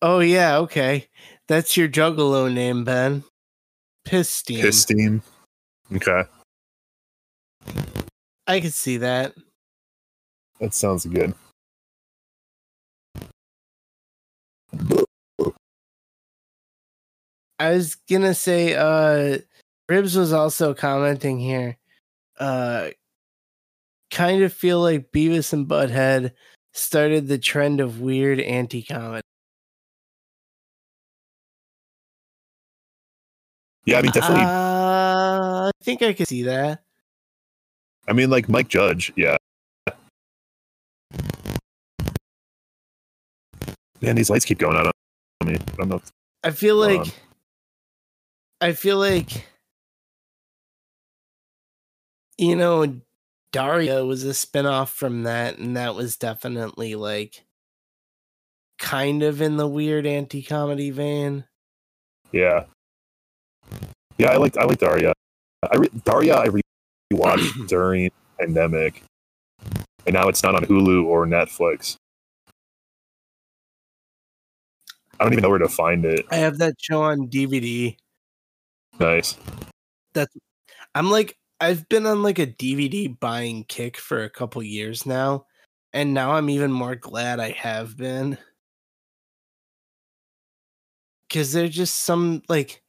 Speaker 1: Oh yeah, okay. That's your juggalo name, Ben. Piss steam.
Speaker 2: piss steam. Okay,
Speaker 1: I could see that.
Speaker 2: that sounds good.
Speaker 1: I was gonna say, uh, Ribs was also commenting here. Uh, kind of feel like Beavis and Butthead started the trend of weird anti-comedy.
Speaker 2: Yeah, I mean, definitely.
Speaker 1: Uh, I think I could see that.
Speaker 2: I mean, like Mike Judge. Yeah. Man, these lights keep going out on me. I don't know.
Speaker 1: I feel like
Speaker 2: on.
Speaker 1: I feel like you know Daria was a spinoff from that and that was definitely like kind of in the weird anti-comedy vein.
Speaker 2: Yeah. Yeah, I like I like Daria. I re- Daria I rewatched during pandemic, and now it's not on Hulu or Netflix. I don't even know where to find it.
Speaker 1: I have that show on DVD.
Speaker 2: Nice.
Speaker 1: That's I'm like I've been on like a DVD buying kick for a couple years now and now I'm even more glad I have been. Cuz there's just some like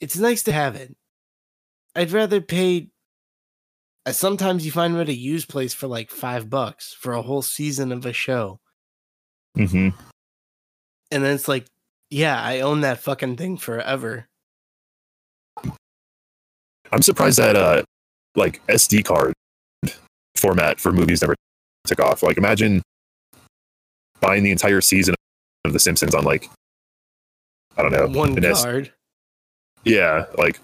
Speaker 1: it's nice to have it. I'd rather pay uh, sometimes you find them at a used place for like 5 bucks for a whole season of a show.
Speaker 2: hmm
Speaker 1: And then it's like, yeah, I own that fucking thing forever.
Speaker 2: I'm surprised that uh, like SD card format for movies never took off. Like, imagine buying the entire season of The Simpsons on like I don't know
Speaker 1: One
Speaker 2: an S-
Speaker 1: card.
Speaker 2: yeah, like,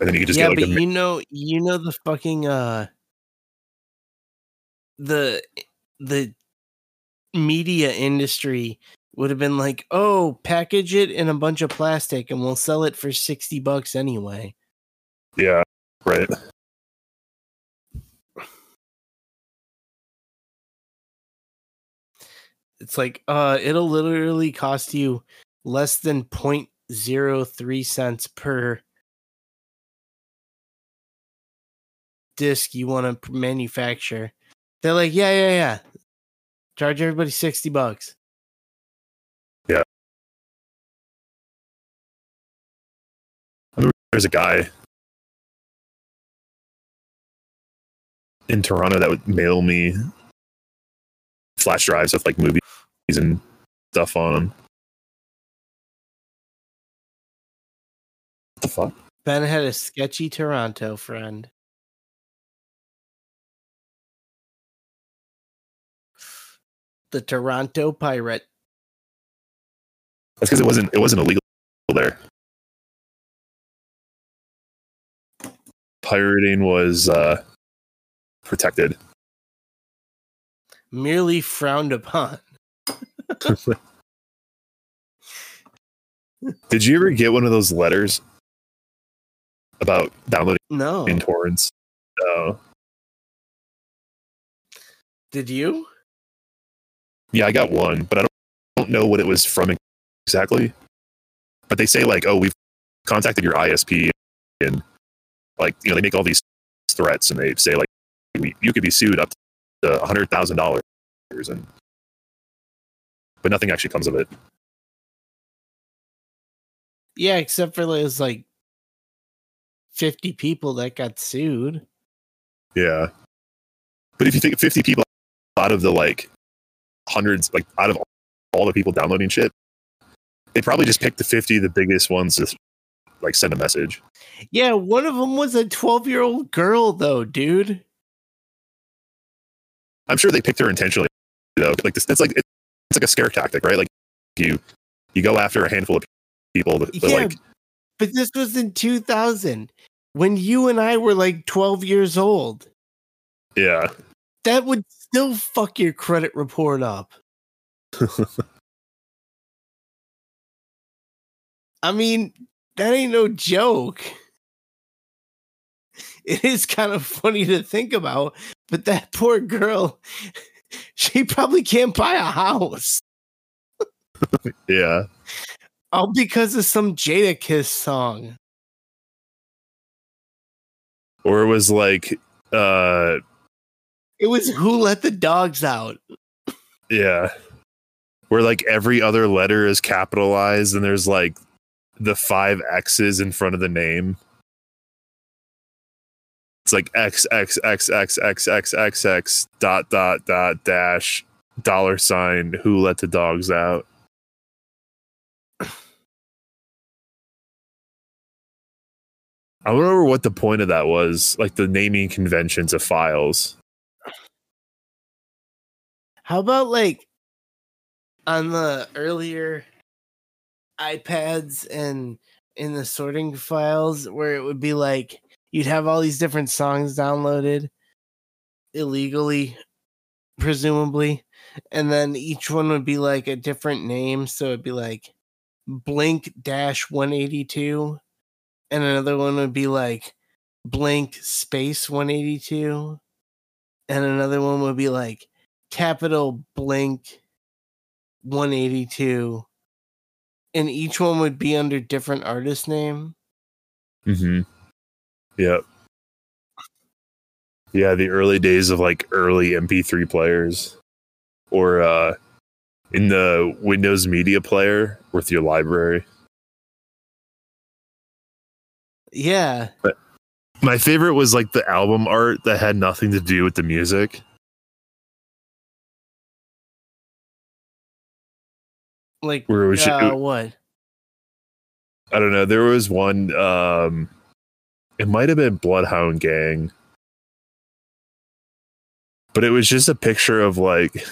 Speaker 2: and then you could just
Speaker 1: yeah,
Speaker 2: get like
Speaker 1: but
Speaker 2: the
Speaker 1: you know, you know the fucking uh, the the media industry would have been like, oh, package it in a bunch of plastic, and we'll sell it for sixty bucks anyway.
Speaker 2: yeah, right.
Speaker 1: It's like, uh, it'll literally cost you less than 0.03 cents per disc you want to manufacture. They're like, yeah, yeah, yeah. Charge everybody 60 bucks.
Speaker 2: There's a guy in Toronto that would mail me flash drives with like movies and stuff on them. What the fuck?
Speaker 1: Ben had a sketchy Toronto friend. The Toronto Pirate.
Speaker 2: That's because it wasn't it wasn't illegal there. Pirating was uh, protected.
Speaker 1: Merely frowned upon.
Speaker 2: Did you ever get one of those letters about downloading
Speaker 1: No.
Speaker 2: in torrents? No.
Speaker 1: Did you?
Speaker 2: Yeah, I got one, but I don't, don't know what it was from exactly. but they say like, oh, we've contacted your ISP and like you know they make all these threats and they say like we, you could be sued up to a hundred thousand dollars and but nothing actually comes of it.
Speaker 1: Yeah, except for those like 50 people that got sued.
Speaker 2: Yeah. But if you think 50 people out of the like hundreds, like out of all the people downloading shit, they probably just picked the 50 the biggest ones to like send a message.
Speaker 1: Yeah, one of them was a 12 year old girl, though, dude.
Speaker 2: I'm sure they picked her intentionally, though. Like this, it's like it's like a scare tactic, right? Like you you go after a handful of people, that,
Speaker 1: yeah,
Speaker 2: like
Speaker 1: but this was in 2000 when you and I were like 12 years old.
Speaker 2: yeah,
Speaker 1: That would still fuck your credit report up. I mean, that ain't no joke. It is kind of funny to think about, but that poor girl, she probably can't buy a house
Speaker 2: yeah.
Speaker 1: all because of some Jadakiss song.
Speaker 2: Or it was like, uh,
Speaker 1: It was Who Let the Dogs Out.
Speaker 2: yeah, where like every other letter is capitalized and there's like the five X's in front of the name. It's like X X X X X X X X dot dot dot dash dollar sign who let the dogs out. I don't remember what the point of that was, like the naming conventions of files.
Speaker 1: How about like on the earlier iPads and in the sorting files where it would be like you'd have all these different songs downloaded illegally, presumably, and then each one would be like a different name. So it'd be like Blink Dash 182, and another one would be like Blink Space 182, and another one would be like capital Blink 182, and each one would be under different artist name.
Speaker 2: Mm-hmm. Yep. Yeah, the early days of like early MP3 players, or uh, in the Windows Media Player with your library.
Speaker 1: Yeah.
Speaker 2: My favorite was like the album art that had nothing to do with the music.
Speaker 1: Like
Speaker 2: Where was-
Speaker 1: uh, what?
Speaker 2: I don't know. There was one. Um, it might have been Bloodhound Gang, but it was just a picture of like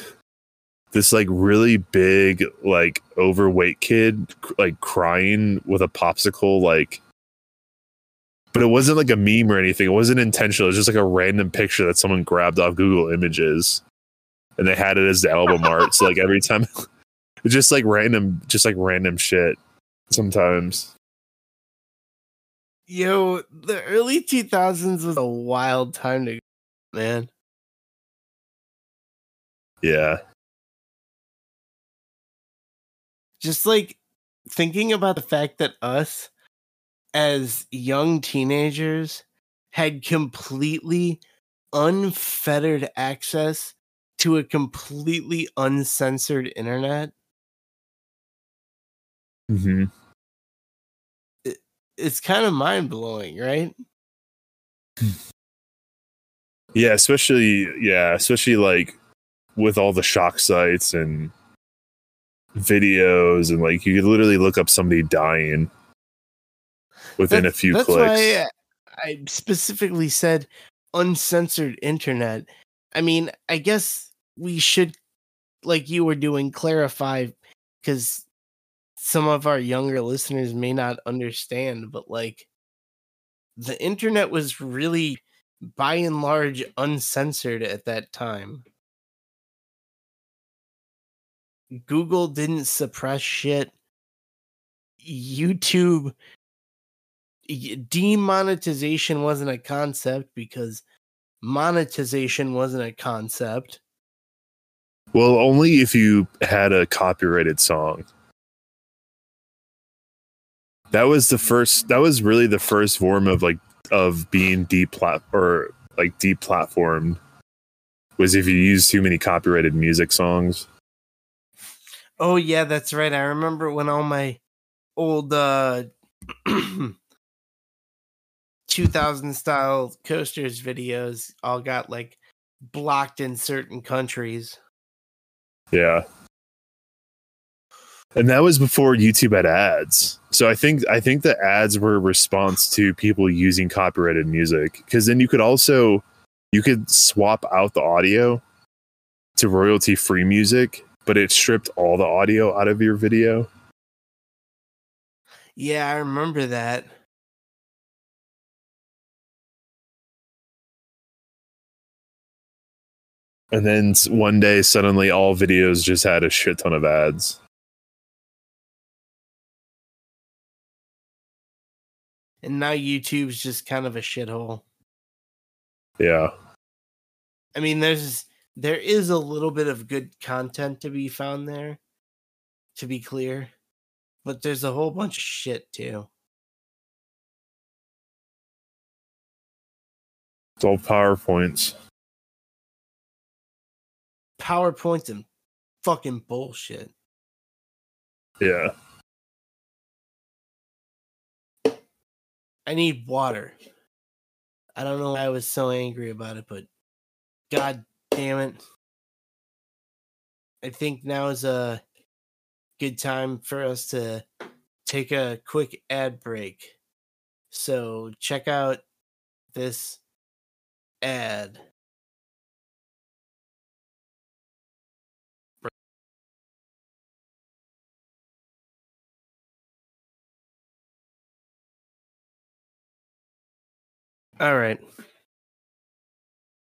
Speaker 2: this like really big like overweight kid like crying with a popsicle like but it wasn't like a meme or anything it wasn't intentional it was just like a random picture that someone grabbed off google images and they had it as the album art so like every time it's just like random just like random shit sometimes
Speaker 1: Yo, the early 2000s was a wild time to man.
Speaker 2: yeah
Speaker 1: Just like thinking about the fact that us as young teenagers had completely unfettered access to a completely uncensored internet.
Speaker 2: Mm-hmm.
Speaker 1: It's kind of mind blowing, right?
Speaker 2: Yeah, especially yeah, especially like with all the shock sites and videos and like you could literally look up somebody dying within a few
Speaker 1: that's
Speaker 2: clicks.
Speaker 1: why I specifically said uncensored internet. I mean, I guess we should, like you were doing, clarify because some of our younger listeners may not understand, but like the internet was really by and large uncensored at that time. Google didn't suppress shit. YouTube demonetization wasn't a concept because monetization wasn't a concept.
Speaker 2: Well, only if you had a copyrighted song. That was the first that was really the first form of like of being deep plat or like deep platformed was if you use too many copyrighted music songs
Speaker 1: Oh yeah, that's right. I remember when all my old uh 2000 style coasters videos all got like blocked in certain countries.
Speaker 2: yeah and that was before youtube had ads. So i think i think the ads were a response to people using copyrighted music because then you could also you could swap out the audio to royalty free music but it stripped all the audio out of your video.
Speaker 1: Yeah, I remember that.
Speaker 2: and then one day suddenly all videos just had a shit ton of ads
Speaker 1: And now YouTube's just kind of a shithole.
Speaker 2: yeah
Speaker 1: I mean, there's there is a little bit of good content to be found there, to be clear, but there's a whole bunch of shit too.
Speaker 2: it's all powerpoints
Speaker 1: PowerPoints and fucking bullshit.
Speaker 2: yeah
Speaker 1: I need water. I don't know why I was so angry about it, but god damn it. I think now is a good time for us to take a quick ad break. So check out this ad. All right.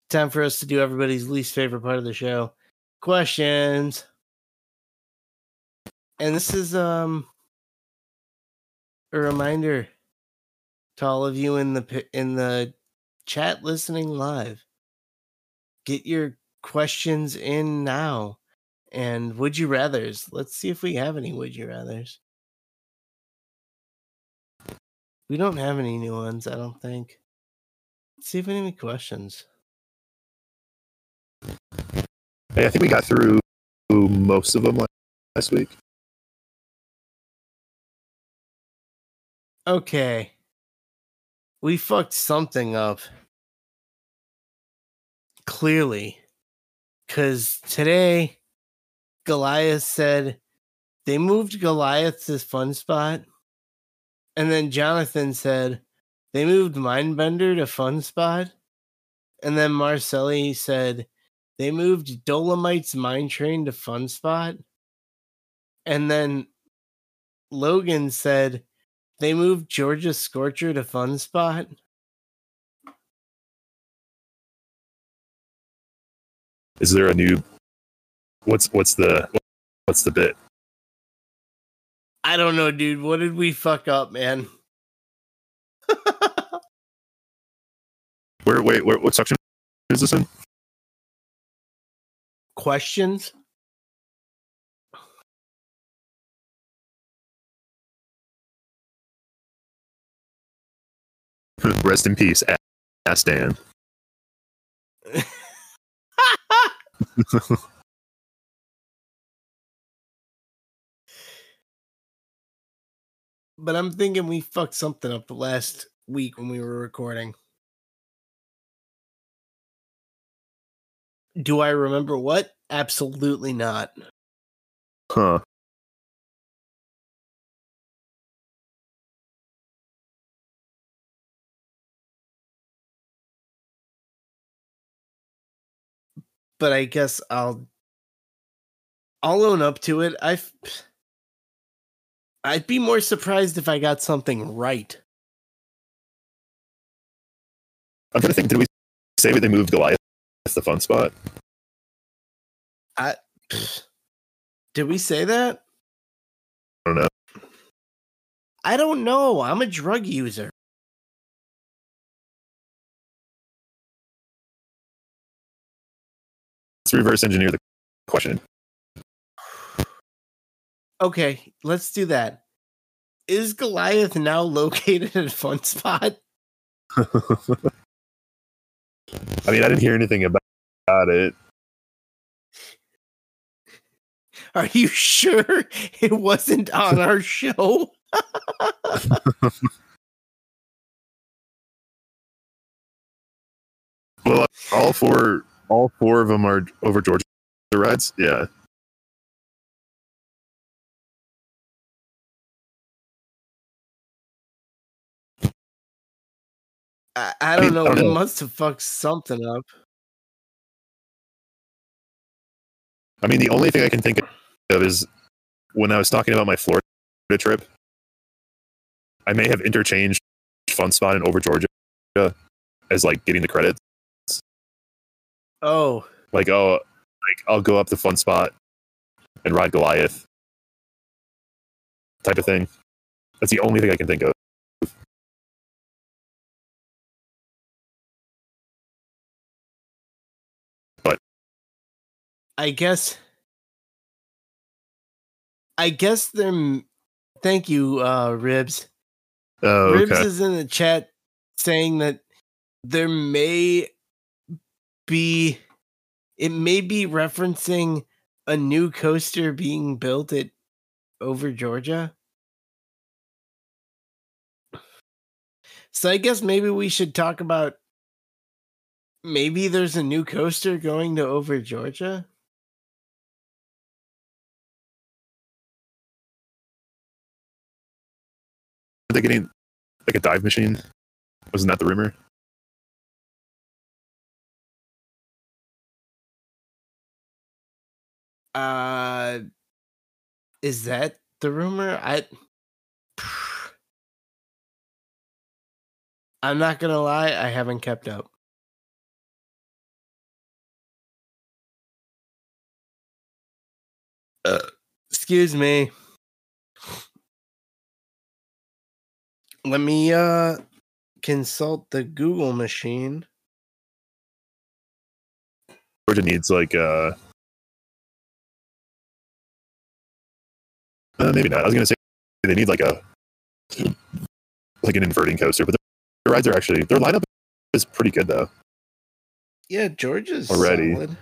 Speaker 1: Time for us to do everybody's least favorite part of the show. Questions. And this is um a reminder to all of you in the in the chat listening live. Get your questions in now. And would you rathers? Let's see if we have any would you rathers. We don't have any new ones, I don't think. Let's see if we have any questions.
Speaker 2: Hey, I think we got through most of them last week.
Speaker 1: Okay. We fucked something up. Clearly. Because today, Goliath said they moved Goliath to Fun Spot. And then Jonathan said they moved Mindbender to Fun Spot. And then Marcelli said they moved Dolomite's Mine Train to Fun Spot. And then Logan said they moved Georgia Scorcher to Fun Spot.
Speaker 2: Is there a new? What's what's the what's the bit?
Speaker 1: I don't know, dude. What did we fuck up, man?
Speaker 2: Where wait where, what section is this in?
Speaker 1: Questions?
Speaker 2: Rest in peace, Ass Dan.
Speaker 1: but I'm thinking we fucked something up the last week when we were recording. Do I remember what? Absolutely not.
Speaker 2: Huh.
Speaker 1: But I guess I'll I'll own up to it. I I'd be more surprised if I got something right.
Speaker 2: I'm trying to think. Did we say that they moved Goliath to the fun spot?
Speaker 1: I Did we say that?
Speaker 2: I don't know.
Speaker 1: I don't know. I'm a drug user.
Speaker 2: Let's reverse engineer the question.
Speaker 1: Okay, let's do that. is Goliath now located at Fun Spot?
Speaker 2: I mean, I didn't hear anything about, about it.
Speaker 1: Are you sure it wasn't on our show?
Speaker 2: Well, all four, all four of them are over Georgia rides. Yeah.
Speaker 1: I, I don't know.
Speaker 2: I don't know.
Speaker 1: must have fucked something up.
Speaker 2: I mean, the only thing I can think of is when I was talking about my Florida trip, I may have interchanged Fun Spot and Over Georgia as like getting the credits.
Speaker 1: Oh,
Speaker 2: Like, oh, like I'll go up the Fun Spot and ride Goliath type of thing. That's the only thing I can think of.
Speaker 1: I guess. I guess they're. Thank you, uh, Ribs.
Speaker 2: Oh,
Speaker 1: Ribs is in the chat saying that there may be. It may be referencing a new coaster being built at over Georgia. So I guess maybe we should talk about maybe there's a new coaster going to over Georgia.
Speaker 2: They getting like a dive machine? Wasn't that the rumor?
Speaker 1: Uh is that the rumor? I I'm not gonna lie, I haven't kept up. Uh, excuse me. Let me uh consult the Google machine.
Speaker 2: Georgia needs like uh, uh maybe not. I was gonna say they need like a like an inverting coaster, but their rides are actually their lineup is pretty good though.
Speaker 1: Yeah, Georgia's
Speaker 2: Already.
Speaker 1: solid.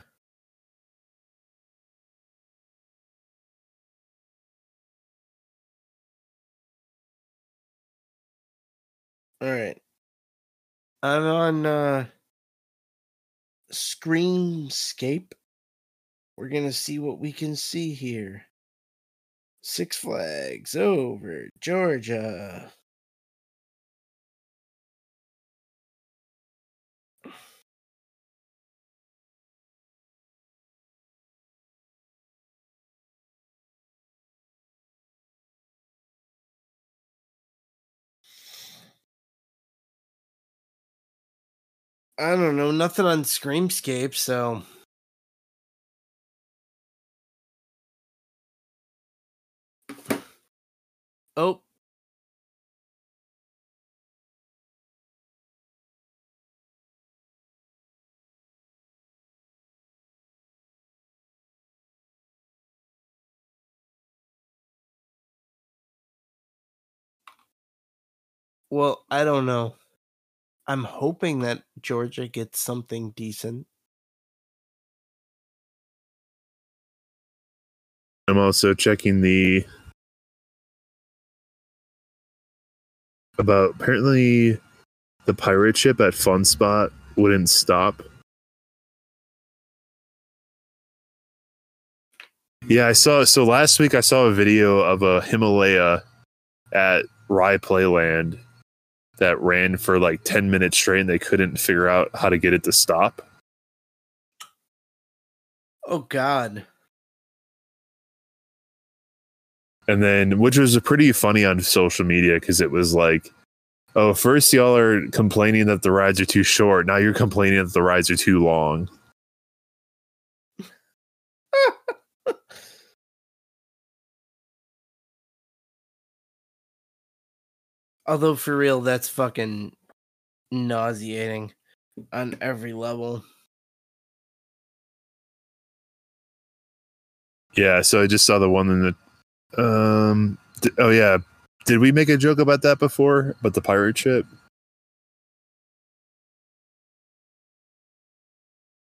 Speaker 1: All right. I'm on uh Screamscape. We're to see what we can see here. Six Flags over Georgia. I don't know, nothing on Screamscape, so Oh, well, I don't know. I'm hoping that Georgia gets something decent.
Speaker 2: I'm also checking the about apparently the pirate ship at Fun Spot wouldn't stop. Yeah, I saw so last week I saw a video of a Himalaya at Rye Playland that ran for like 10 minutes straight and they couldn't figure out how to get it to stop.
Speaker 1: Oh god.
Speaker 2: And then, which was pretty funny on social media because it was like, oh, first y'all are complaining that the rides are too short. Now you're complaining that the rides are too long.
Speaker 1: Although for real, that's fucking nauseating on every level.
Speaker 2: Yeah, so I just saw the one in the, um, th- oh yeah, Did we make a joke about that before? About the pirate ship?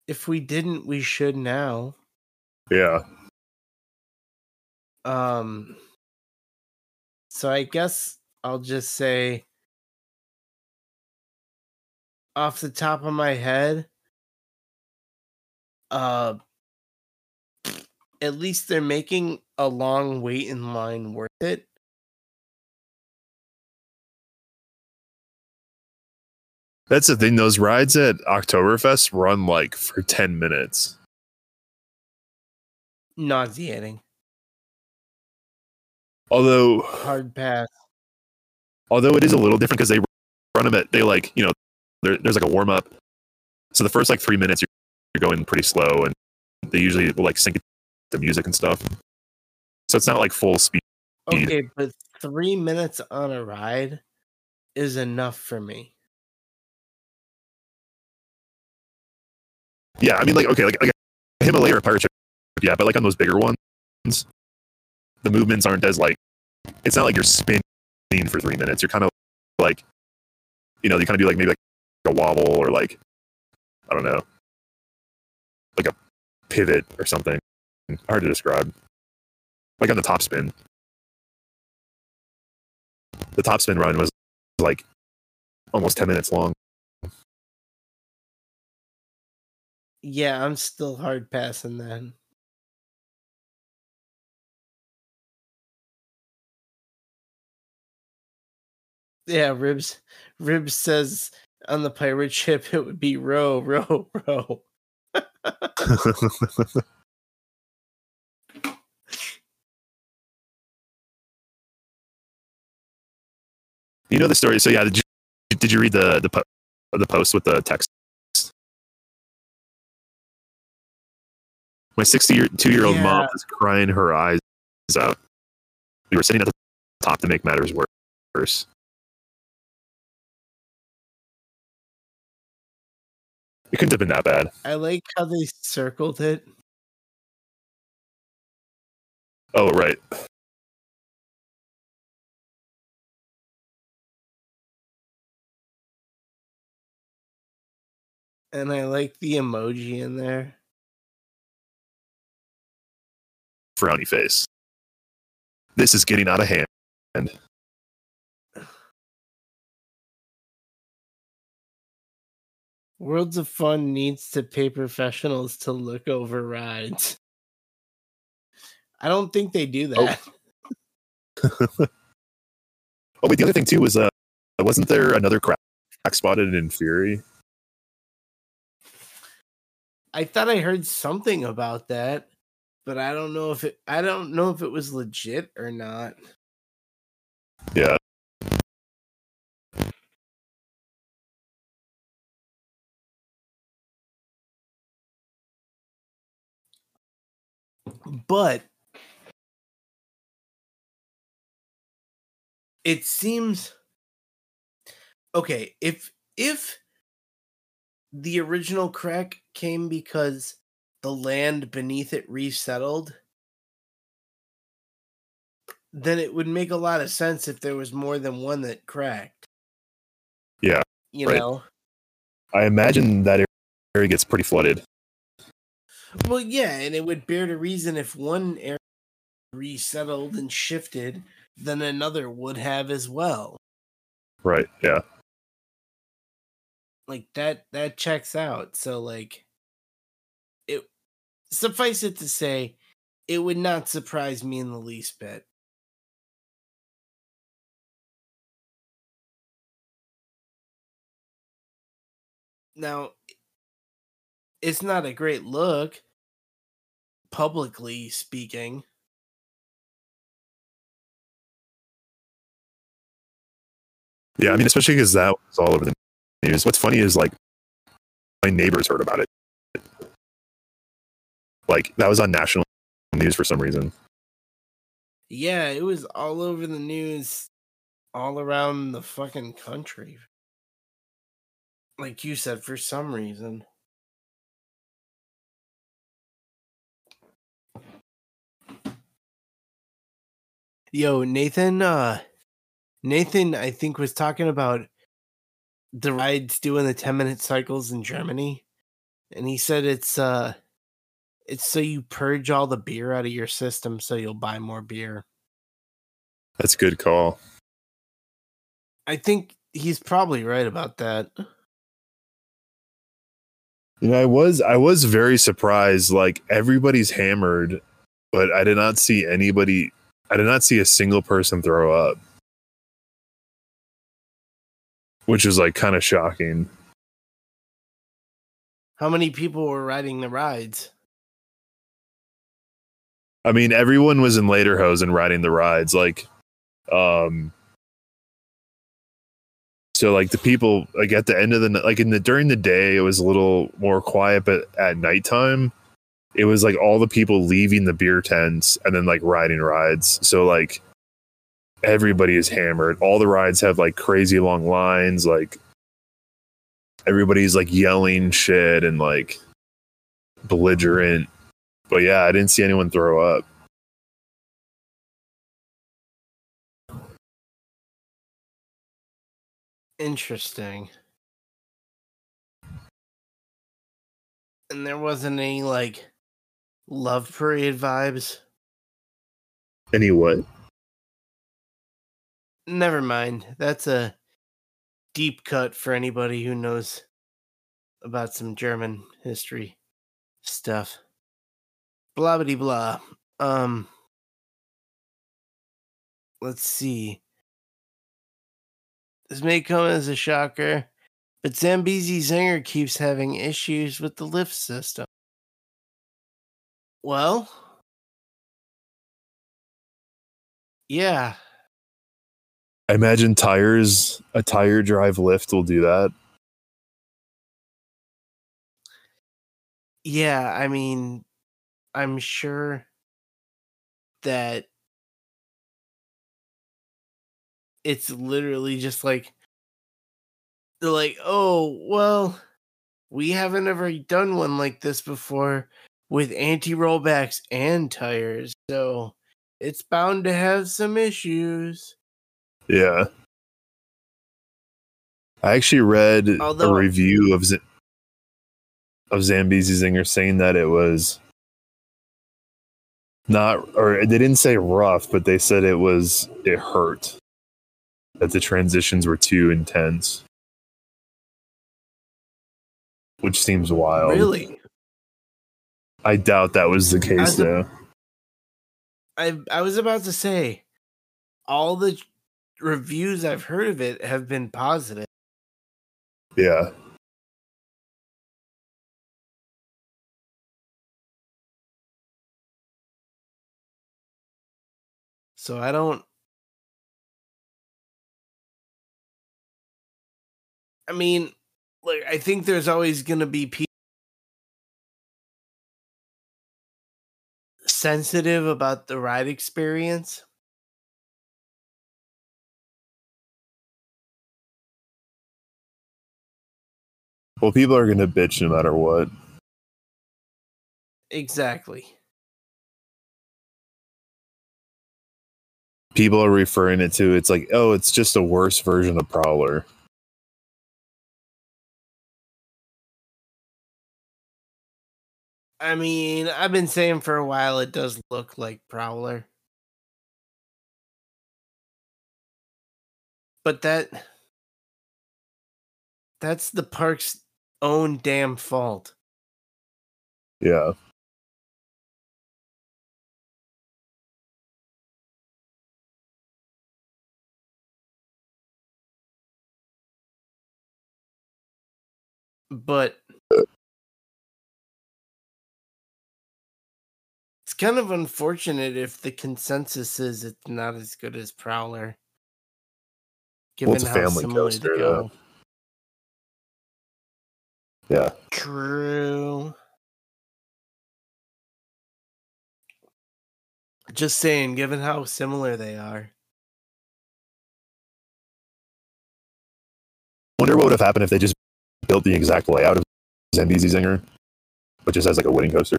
Speaker 1: If we didn't, we should now.
Speaker 2: Yeah.
Speaker 1: Um so I guess I'll just say off the top of my head uh at least they're making a long wait in line worth it.
Speaker 2: That's the thing. Those rides at Oktoberfest run like for 10 minutes.
Speaker 1: Nauseating.
Speaker 2: Although,
Speaker 1: Hard pass.
Speaker 2: Although it is a little different because they run them at, they like, you know, there's like a warm up. So the first like three minutes, you're, you're going pretty slow and they usually will like sync the music and stuff. So it's not like full speed.
Speaker 1: Okay, but three minutes on a ride is enough for me.
Speaker 2: Yeah. I mean, like, okay, like, like a Himalaya or pirate ship. Yeah. But like on those bigger ones, the movements aren't as like, it's not like you're spinning for three minutes. You're kind of like, you know, you kind of do like maybe like a wobble or like, I don't know, like a pivot or something. Hard to describe. Like on the top spin. The top spin run was like almost 10 minutes long.
Speaker 1: Yeah, I'm still hard passing that. Yeah, Ribs Ribs says on the pirate ship it would be row, row, row.
Speaker 2: you know the story. So yeah, did you did you read the the po- the post with the text? My sixty-two year old mom
Speaker 1: Yeah.
Speaker 2: was crying her eyes out. We were sitting at the top to make matters worse. It couldn't have been that bad.
Speaker 1: I like how they circled it.
Speaker 2: Oh right,
Speaker 1: And I like the emoji in there.
Speaker 2: frowny face. This is getting out of hand.
Speaker 1: Worlds of Fun needs to pay professionals to look over rides. I don't think they do that.
Speaker 2: Oh wait, the other thing too was uh, wasn't there another crack spotted in Fury?
Speaker 1: I thought I heard something about that, but I don't know if it I don't know if it was legit or not.
Speaker 2: Yeah,
Speaker 1: But it seems okay, if if the original crack came because the land beneath it resettled, then it would make a lot of sense if there was more than one that cracked.
Speaker 2: Yeah,
Speaker 1: You
Speaker 2: right.
Speaker 1: know?
Speaker 2: I imagine that area gets pretty flooded.
Speaker 1: Well, yeah, and it would bear to reason if one area resettled and shifted, then another would have as well.
Speaker 2: Right. Yeah.
Speaker 1: Like that that checks out. So like it suffice it to say, it would not surprise me in the least bit. Now, it's not a great look, publicly speaking.
Speaker 2: Yeah. I mean, especially because that was all over the news. What's funny is like my neighbors heard about it. Like that was on national news for some reason.
Speaker 1: Yeah, it was all over the news, all around the fucking country. Like you said, for some reason. Yo, Nathan, uh, Nathan, I think, was talking about the rides doing the 10 minute cycles in Germany. And he said it's uh it's so you purge all the beer out of your system so you'll buy more beer.
Speaker 2: That's a good call.
Speaker 1: I think he's probably right about that.
Speaker 2: You know, I was I was very surprised. Like everybody's hammered, but I did not see anybody. I did not see a single person throw up, which was like kind of shocking.
Speaker 1: How many people were riding the rides?
Speaker 2: I mean, everyone was in Lederhosen riding the rides. Like, um, so like the people like at the end of the like in the during the day it was a little more quiet, but at nighttime it was like all the people leaving the beer tents and then like riding rides. So like everybody is hammered. All the rides have like crazy long lines. Like everybody's like yelling shit and like belligerent. But yeah, I didn't see anyone throw up.
Speaker 1: Interesting. And there wasn't any like love parade vibes.
Speaker 2: Anyway,
Speaker 1: Never mind. That's a deep cut for anybody who knows about some German history stuff. Blah blah blah. Um let's see. This may come as a shocker, but Zambezi Zinger keeps having issues with the lift system. Well, yeah,
Speaker 2: I imagine tires a tire drive lift will do that.
Speaker 1: yeah, I mean, I'm sure that it's literally just like they're like, "Oh, well, we haven't ever done one like this before with anti-rollbacks and tires, so it's bound to have some issues."
Speaker 2: Yeah. I actually read
Speaker 1: Although-
Speaker 2: a review of Z- of Zambezi Zinger saying that it was not, or they didn't say rough, but they said it was it hurt. That the transitions were too intense, which seems wild.
Speaker 1: Really?
Speaker 2: I doubt that was the case
Speaker 1: As a-
Speaker 2: though.
Speaker 1: I I was about to say all the reviews I've heard of it have been positive.
Speaker 2: Yeah.
Speaker 1: So I don't I mean, like I think there's always going to be people sensitive about the ride experience.
Speaker 2: Well, people are gonna bitch no matter what.
Speaker 1: Exactly.
Speaker 2: People are referring it to. It's like, oh, it's just a worse version of Prowler.
Speaker 1: I mean, I've been saying for a while it does look like Prowler. But that that's the park's own damn fault.
Speaker 2: Yeah.
Speaker 1: But it's kind of unfortunate if the consensus is it's not as good as Prowler. Given
Speaker 2: it's a
Speaker 1: how similar
Speaker 2: coaster,
Speaker 1: go.
Speaker 2: Yeah.
Speaker 1: True. Just saying, given how similar they are.
Speaker 2: Wonder what would have happened if they just built the exact layout of Zambezi Zinger, but just as like a wooden coaster.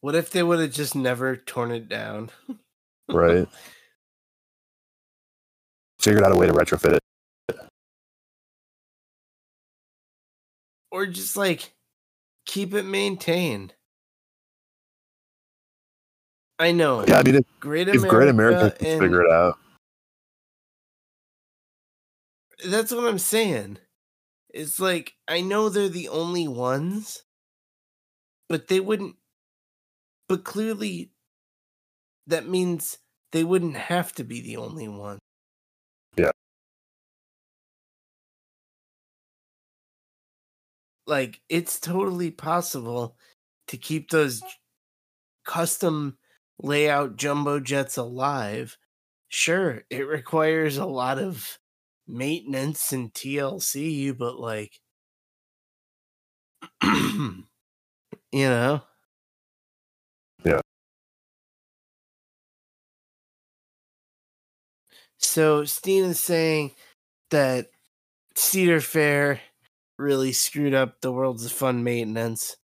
Speaker 1: What if they would have just never torn it down?
Speaker 2: right? Figured out a way to retrofit it.
Speaker 1: or just like keep it maintained. I know.
Speaker 2: Yeah, I mean, if,
Speaker 1: Great
Speaker 2: if Great America can
Speaker 1: and
Speaker 2: figure it out,
Speaker 1: that's what I'm saying. It's like I know they're the only ones, but they wouldn't. But clearly, that means they wouldn't have to be the only one.
Speaker 2: Yeah.
Speaker 1: Like it's totally possible to keep those custom layout jumbo jets alive. Sure, it requires a lot of maintenance and TLC, but like, you know, So Steen is saying that Cedar Fair really screwed up the Worlds of Fun maintenance,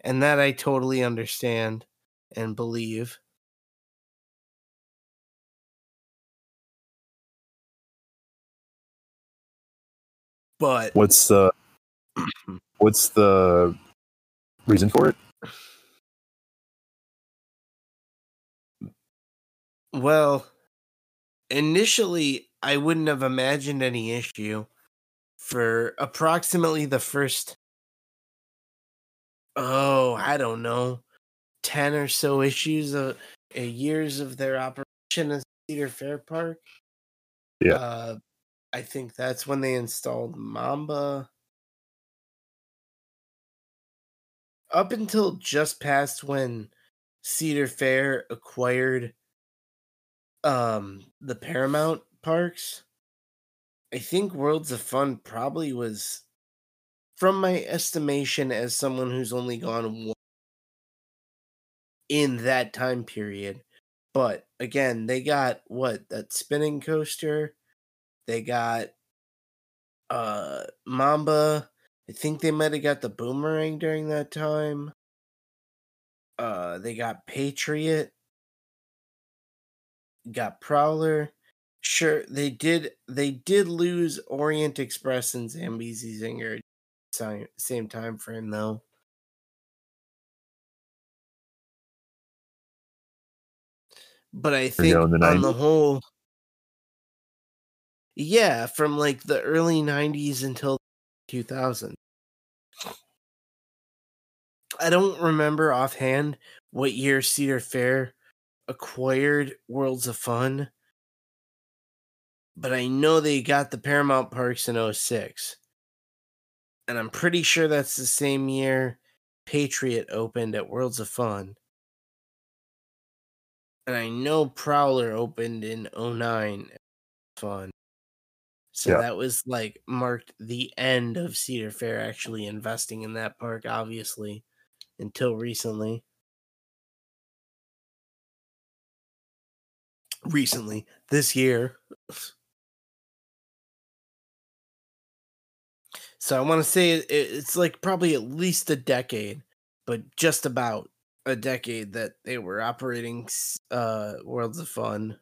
Speaker 1: and that I totally understand and believe. But
Speaker 2: what's the what's the reason for it?
Speaker 1: Well, initially, I wouldn't have imagined any issue for approximately the first, oh, I don't know, 10 or so issues of uh, years of their operation as Cedar Fair Park.
Speaker 2: Yeah.
Speaker 1: Uh, I think that's when they installed Mamba. Up until just past when Cedar Fair acquired um the Paramount parks. I think Worlds of Fun probably was from my estimation as someone who's only gone one in that time period. But again, they got what that spinning coaster. They got uh Mamba. I think they might have got the boomerang during that time. Uh they got Patriot. Got Prowler. Sure, they did they did lose Orient Express and Zambezi Zinger same, same time frame though. But I think
Speaker 2: go the
Speaker 1: on the whole yeah, from like the early 90s until 2000. I don't remember offhand what year Cedar Fair acquired Worlds of Fun, but I know they got the Paramount Parks in 06. And I'm pretty sure that's the same year Patriot opened at Worlds of Fun. And I know Prowler opened in 09 at Fun. So
Speaker 2: Yeah.
Speaker 1: that was like marked the end of Cedar Fair actually investing in that park, obviously, until recently. Recently, this year. So I want to say it's like probably at least a decade, but just about a decade that they were operating uh Worlds of Fun.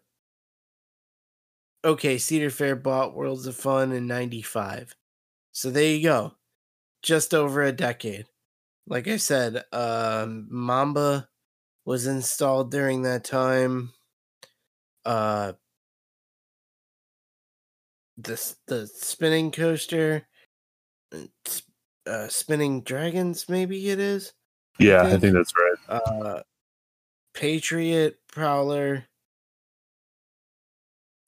Speaker 1: Okay, Cedar Fair bought Worlds of Fun in 95. So there you go. Just over a decade. Like I said, um Mamba was installed during that time. Uh the the spinning coaster uh, spinning dragons maybe it is.
Speaker 2: Yeah, I
Speaker 1: think-
Speaker 2: think that's right.
Speaker 1: uh Patriot Prowler.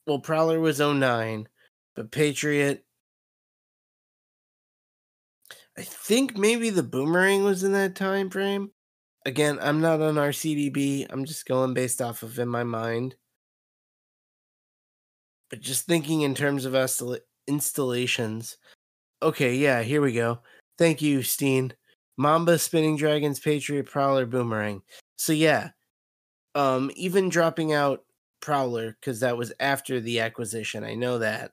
Speaker 1: Well, Prowler was 09, but Patriot I think maybe the boomerang was in that time frame. Again, I'm not on RCDB. I'm just going based off of in my mind. But just thinking in terms of installa- installations. Okay, yeah, here we go. Thank you, Steen. Mamba, Spinning Dragons, Patriot, Prowler, Boomerang. So yeah, um, even dropping out Prowler because that was after the acquisition. I know that.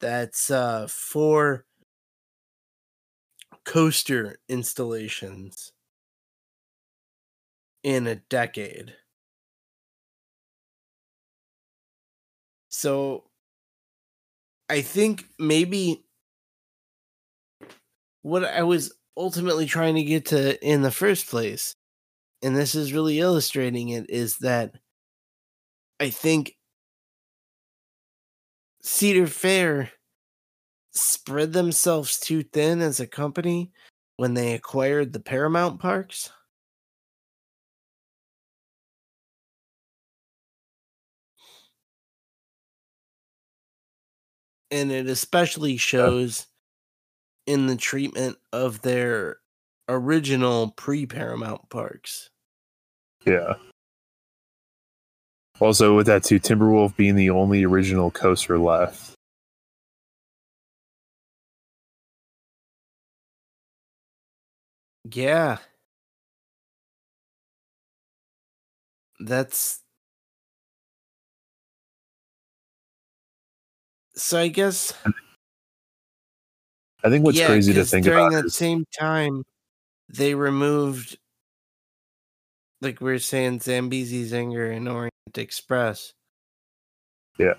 Speaker 1: That's uh four coaster installations in a decade. So I think maybe what I was ultimately trying to get to in the first place, and this is really illustrating it, is that I think Cedar Fair spread themselves too thin as a company when they acquired the Paramount parks. And it especially shows in the treatment of their original pre Paramount parks.
Speaker 2: Yeah. Also, with that too, Timberwolf being the only original coaster left.
Speaker 1: Yeah. That's so I guess
Speaker 2: I think what's
Speaker 1: yeah,
Speaker 2: crazy to think is
Speaker 1: during
Speaker 2: about
Speaker 1: that
Speaker 2: is
Speaker 1: same time they removed like we are saying Zambezi Zinger and Orient Express.
Speaker 2: yeah.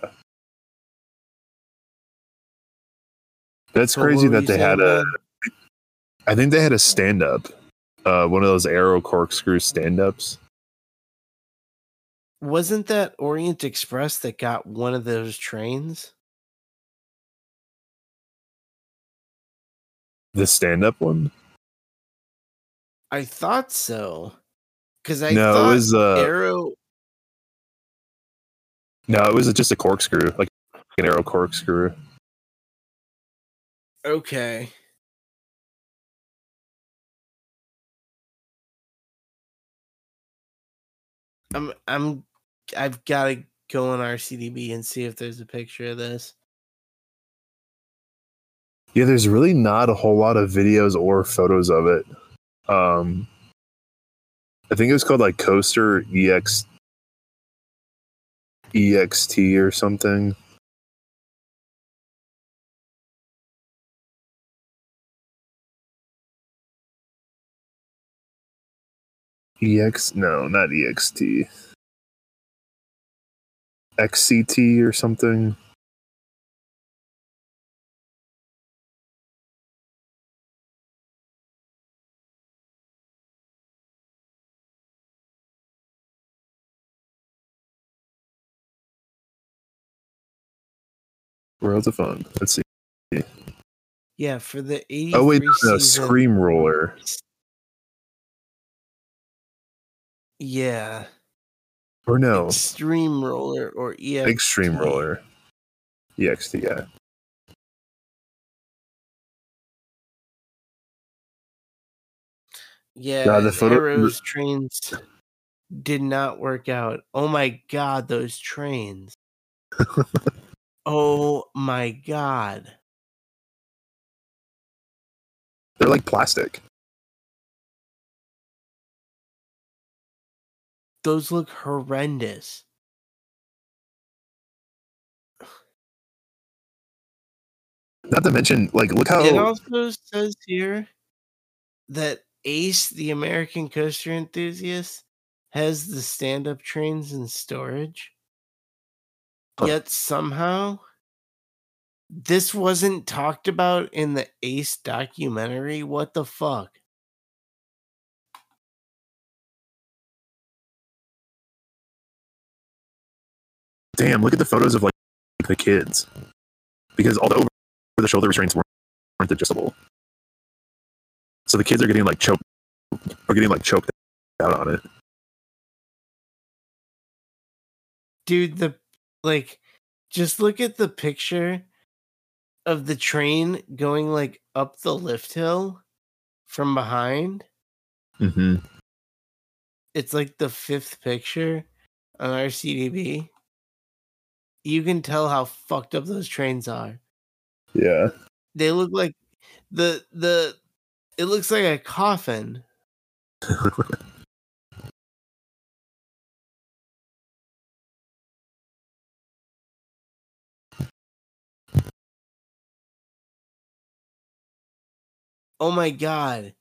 Speaker 2: That's
Speaker 1: what
Speaker 2: crazy that they had a.
Speaker 1: bud?
Speaker 2: I think they had a stand up, uh, one of those arrow corkscrew stand ups.
Speaker 1: Wasn't that Orient Express that got one of those trains?
Speaker 2: The stand up one?
Speaker 1: I thought so. Cause I
Speaker 2: no,
Speaker 1: thought
Speaker 2: it was uh,
Speaker 1: Arrow
Speaker 2: no, it was just a corkscrew, like an arrow corkscrew.
Speaker 1: okay. I'm I'm I've got to go on RCDB and see if there's a picture of this.
Speaker 2: Yeah, there's really not a whole lot of videos or photos of it. Um, I think it was called like Coaster EX EXT or something. EX no, not EXT. XCT or something. Worlds of Fun. Let's see.
Speaker 1: Yeah, for the 83
Speaker 2: Oh wait, no,
Speaker 1: season.
Speaker 2: Scream Roller.
Speaker 1: Yeah.
Speaker 2: Or no,
Speaker 1: Extreme Roller or E EX.
Speaker 2: Extreme Roller. EXT, yeah.
Speaker 1: Yeah,
Speaker 2: God, the photo-
Speaker 1: Arrow's trains did not work out. Oh my god, those trains. oh my god.
Speaker 2: They're like plastic.
Speaker 1: Those look horrendous.
Speaker 2: Not to mention, like, look how
Speaker 1: It also says here that Ace, the American coaster enthusiast, has the stand up trains in storage.
Speaker 2: Huh.
Speaker 1: Yet somehow this wasn't talked about in the Ace documentary. What the fuck?
Speaker 2: damn, look at the photos of like the kids. Because all the over the shoulder restraints weren't, weren't adjustable. So the kids are getting like choked are getting like choked out on it.
Speaker 1: Dude, the like just look at the picture of the train going like up the lift hill from behind.
Speaker 2: Mm-hmm.
Speaker 1: It's like the fifth picture on RCDB. You can tell how fucked up those trains are.
Speaker 2: Yeah.
Speaker 1: They look like the the it looks like a coffin. Oh my god.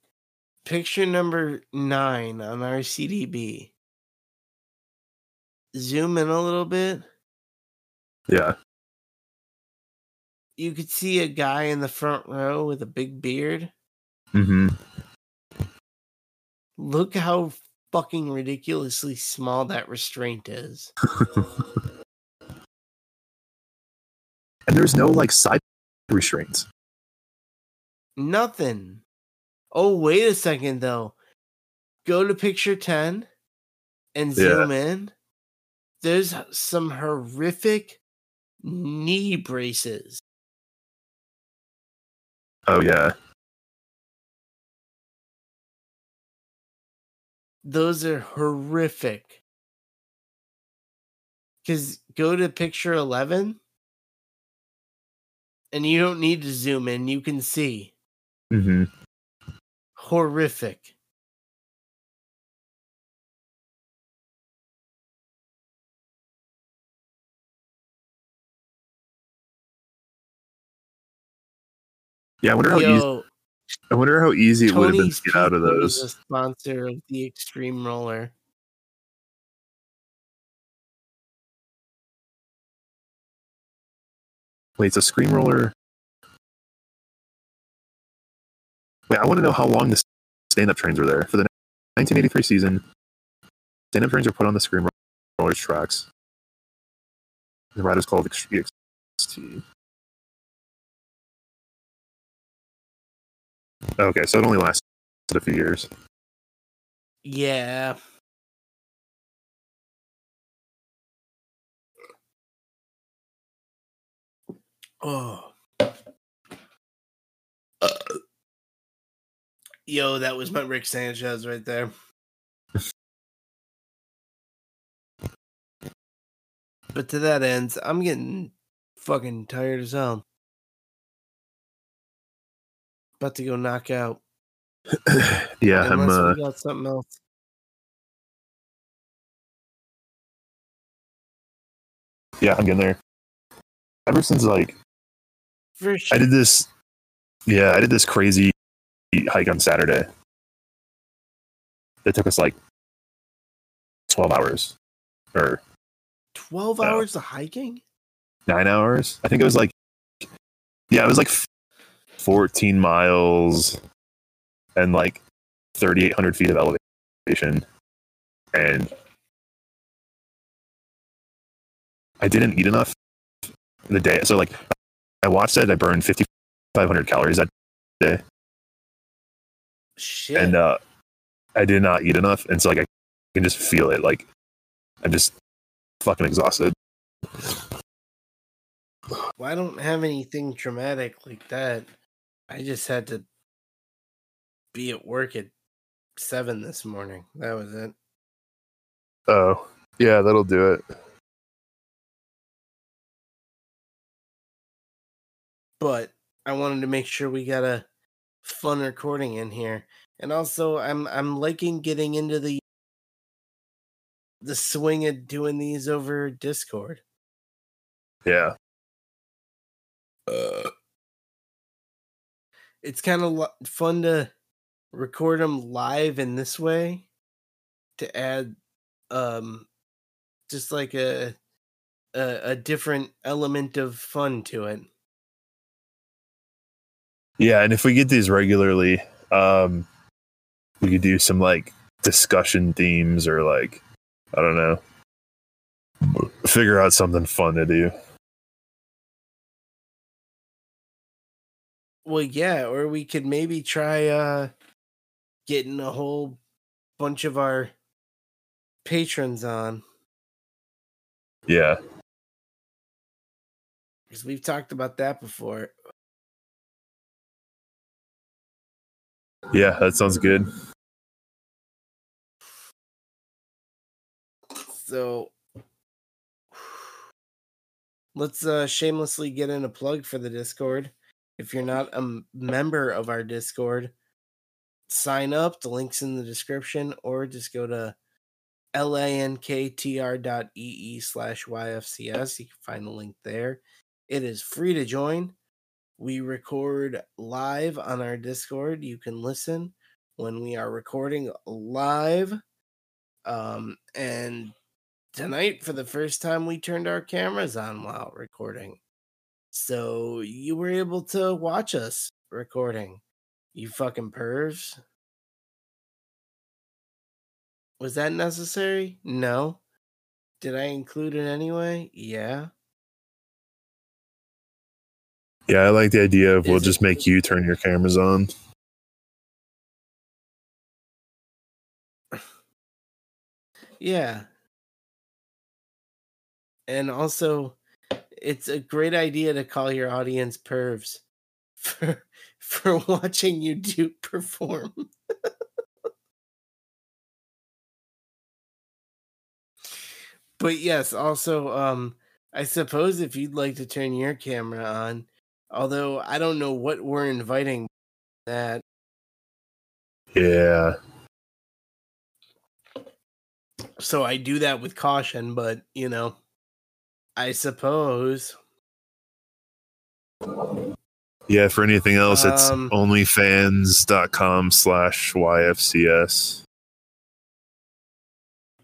Speaker 1: Picture number 9 on RCDB. Zoom in a little bit.
Speaker 2: Yeah.
Speaker 1: You could see a guy in the front row with a big beard.
Speaker 2: Mm-hmm.
Speaker 1: Look how fucking ridiculously small that restraint is.
Speaker 2: and there's no like side restraints.
Speaker 1: Nothing. Oh, wait a second though. Go to picture 10 and
Speaker 2: Yeah.
Speaker 1: zoom in. There's some horrific knee braces.
Speaker 2: Oh yeah.
Speaker 1: Those are horrific. Because go to picture 11 and you don't need to zoom in. You can see.
Speaker 2: Mm-hmm.
Speaker 1: Horrific.
Speaker 2: Yeah, I wonder how easy I wonder how easy it would have been to get out of those.
Speaker 1: a sponsor of the Extreme Roller.
Speaker 2: Wait, it's a Scream Roller. Wait, I want to know how long the stand-up trains were there for the 1983 season. Stand-up trains were put on the Scream Rollers tracks. The ride is called XT. Okay, so it only lasted a few years.
Speaker 1: Yeah. Oh. Yo, that was my Rick Sanchez right there. but to that end, I'm getting fucking tired as hell. About to go knock out.
Speaker 2: yeah, I'm. Uh,
Speaker 1: we got something else.
Speaker 2: yeah, I'm getting there. Ever since like
Speaker 1: For
Speaker 2: I did this, yeah, I did this crazy hike on Saturday. It took us like twelve hours, or
Speaker 1: 12
Speaker 2: Yeah.
Speaker 1: hours of hiking?
Speaker 2: nine hours. I think it was like, yeah, it was like fourteen miles and like thirty eight hundred feet of elevation, and I didn't eat enough the day. So like, I watched it. I burned fifty five hundred calories that day.
Speaker 1: Shit.
Speaker 2: and uh i did not eat enough and so like i can just feel it like i'm just fucking exhausted
Speaker 1: Well, I don't have anything traumatic like that. I just had to be at work at seven this morning. That was it.
Speaker 2: oh yeah that'll do it
Speaker 1: But I wanted to make sure we got a fun recording in here. And also I'm I'm liking getting into the the swing of doing these over Discord.
Speaker 2: yeah Uh
Speaker 1: It's kind of lo- fun to record them live in this way to add um just like a a, a different element of fun to it.
Speaker 2: Yeah and if we get these regularly um we could do some like discussion themes or like i don't know figure out something fun to do.
Speaker 1: Well, yeah, or we could maybe try uh getting a whole bunch of our patrons on.
Speaker 2: Yeah.
Speaker 1: Because we've talked about that before.
Speaker 2: Yeah that sounds good
Speaker 1: So let's uh shamelessly get in a plug for the Discord. If you're not a member of our Discord, sign up. The link's in the description, or just go to linktr.ee slash YFCS. You can find the link there. It is free to join. We record live on our Discord. You can listen when we are recording live. Um, and tonight, for the first time, we turned our cameras on while recording. So you were able to watch us recording. You fucking pervs. Was that necessary? No. Did I include it anyway? Yeah.
Speaker 2: Yeah, I like the idea of we'll just make you turn your cameras on.
Speaker 1: Yeah. And also, it's a great idea to call your audience pervs for for watching you do perform. but yes, also um I suppose if you'd like to turn your camera on, although I don't know what we're inviting that
Speaker 2: Yeah.
Speaker 1: so I do that with caution, but you know, I suppose
Speaker 2: Yeah, for anything else, it's
Speaker 1: Um,
Speaker 2: onlyfans.com slash YFCS.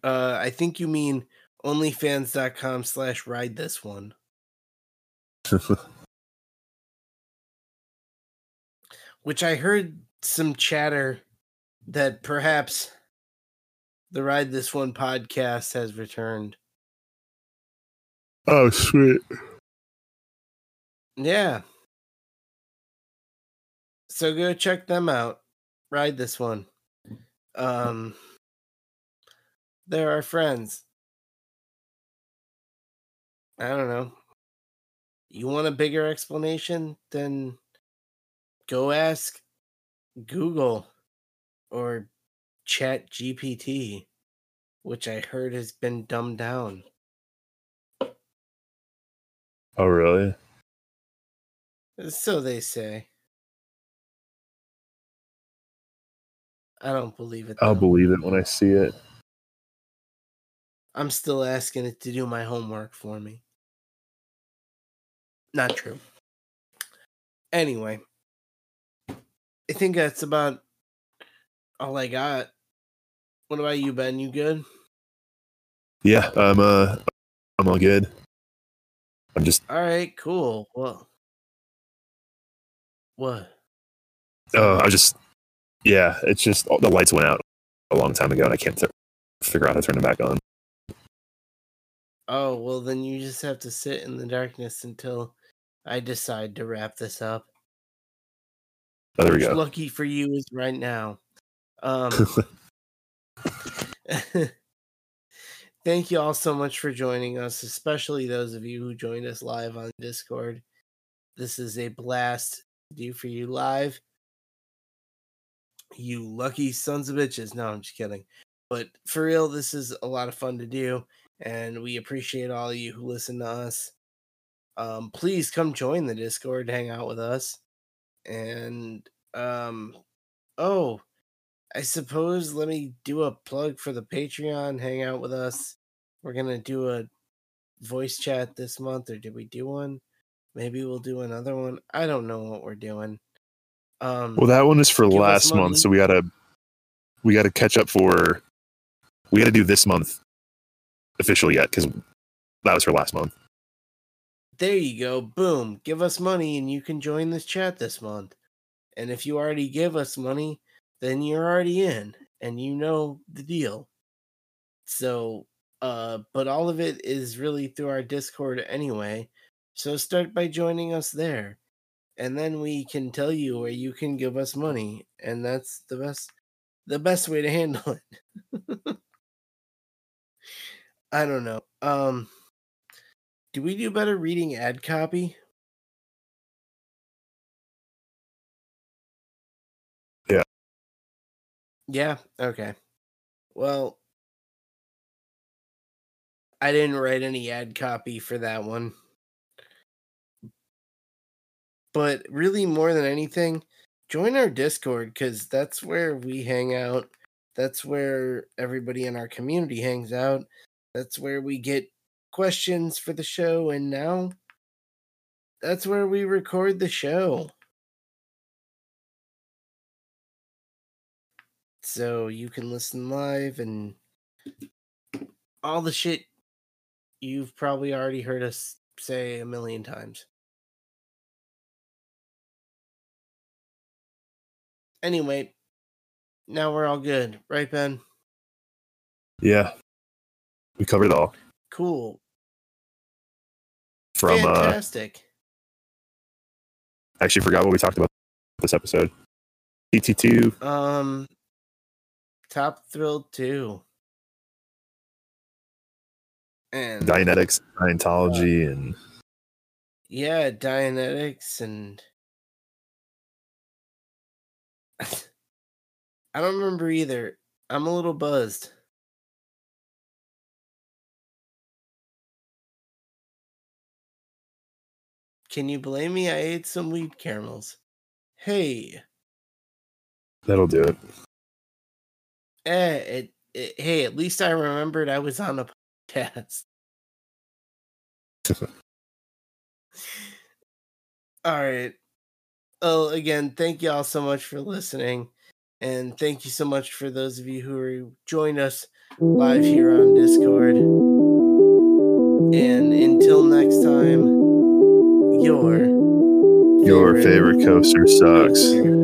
Speaker 1: uh I think you mean onlyfans.com slash ride this one. Which I heard some chatter that perhaps the Ride This One podcast has returned.
Speaker 2: oh, sweet.
Speaker 1: Yeah. So go check them out. Ride this one. Um they're our friends. I don't know. You want a bigger explanation? Then go ask Google or Chat GPT, which I heard has been dumbed down.
Speaker 2: Oh, really?
Speaker 1: So they say. I don't believe it.
Speaker 2: I'll believe it when I see it.
Speaker 1: I'm still asking it to do my homework for me. Not true. Anyway, I think that's about all I got. What about you, Ben? You good?
Speaker 2: Yeah, I'm uh I'm all good. I'm just
Speaker 1: All right, cool. Well, what?
Speaker 2: oh I just yeah, it's just the lights went out a long time ago and I can't t- figure out how to turn them back on.
Speaker 1: Oh, well, then you just have to sit in the darkness until I decide to wrap this up.
Speaker 2: Oh, there we go.
Speaker 1: lucky for you is right now. Um, thank you all so much for joining us, especially those of you who joined us live on Discord. This is a blast to do for you live. You lucky sons of bitches. No, I'm just kidding. But for real, this is a lot of fun to do, and we appreciate all of you who listen to us. Um, please come join the Discord, hang out with us, and um, oh, I suppose let me do a plug for the Patreon. Hang out with us. We're gonna do a voice chat this month, or did we do one? Maybe we'll do another one. I don't know what we're doing. Um,
Speaker 2: Well, that one is for last month, so we gotta we gotta catch up for we gotta do this month official yet because that was for last month.
Speaker 1: There you go. Boom. Give us money, and you can join this chat this month. And if you already give us money, then you're already in, and you know the deal. So, uh, but all of it is really through our Discord anyway. So start by joining us there. And then we can tell you where you can give us money. And that's the best the best way to handle it. I don't know. Um do we do better reading ad copy?
Speaker 2: Yeah.
Speaker 1: Yeah, okay. Well, I didn't write any ad copy for that one. But really, more than anything, join our Discord because that's where we hang out. That's where everybody in our community hangs out. That's where we get questions for the show. And now that's where we record the show. So you can listen live and all the shit you've probably already heard us say a million times. Anyway, now we're all good, right, Ben?
Speaker 2: Yeah. We covered it all.
Speaker 1: Cool.
Speaker 2: From uh
Speaker 1: Fantastic.
Speaker 2: I actually forgot what we talked about this episode. TT2,
Speaker 1: Um, Top Thrill 2. And
Speaker 2: Dianetics, Scientology, and
Speaker 1: yeah, Dianetics and I don't remember either. I'm a little buzzed. Can you blame me? I ate some weed caramels. Hey,
Speaker 2: that'll do it.
Speaker 1: eh, it, it, hey, at least I remembered I was on a podcast. All right. Oh, again, thank you all so much for listening. And thank you so much for those of you who are joined us live here on Discord. And until next time, your
Speaker 2: Your favorite coaster sucks.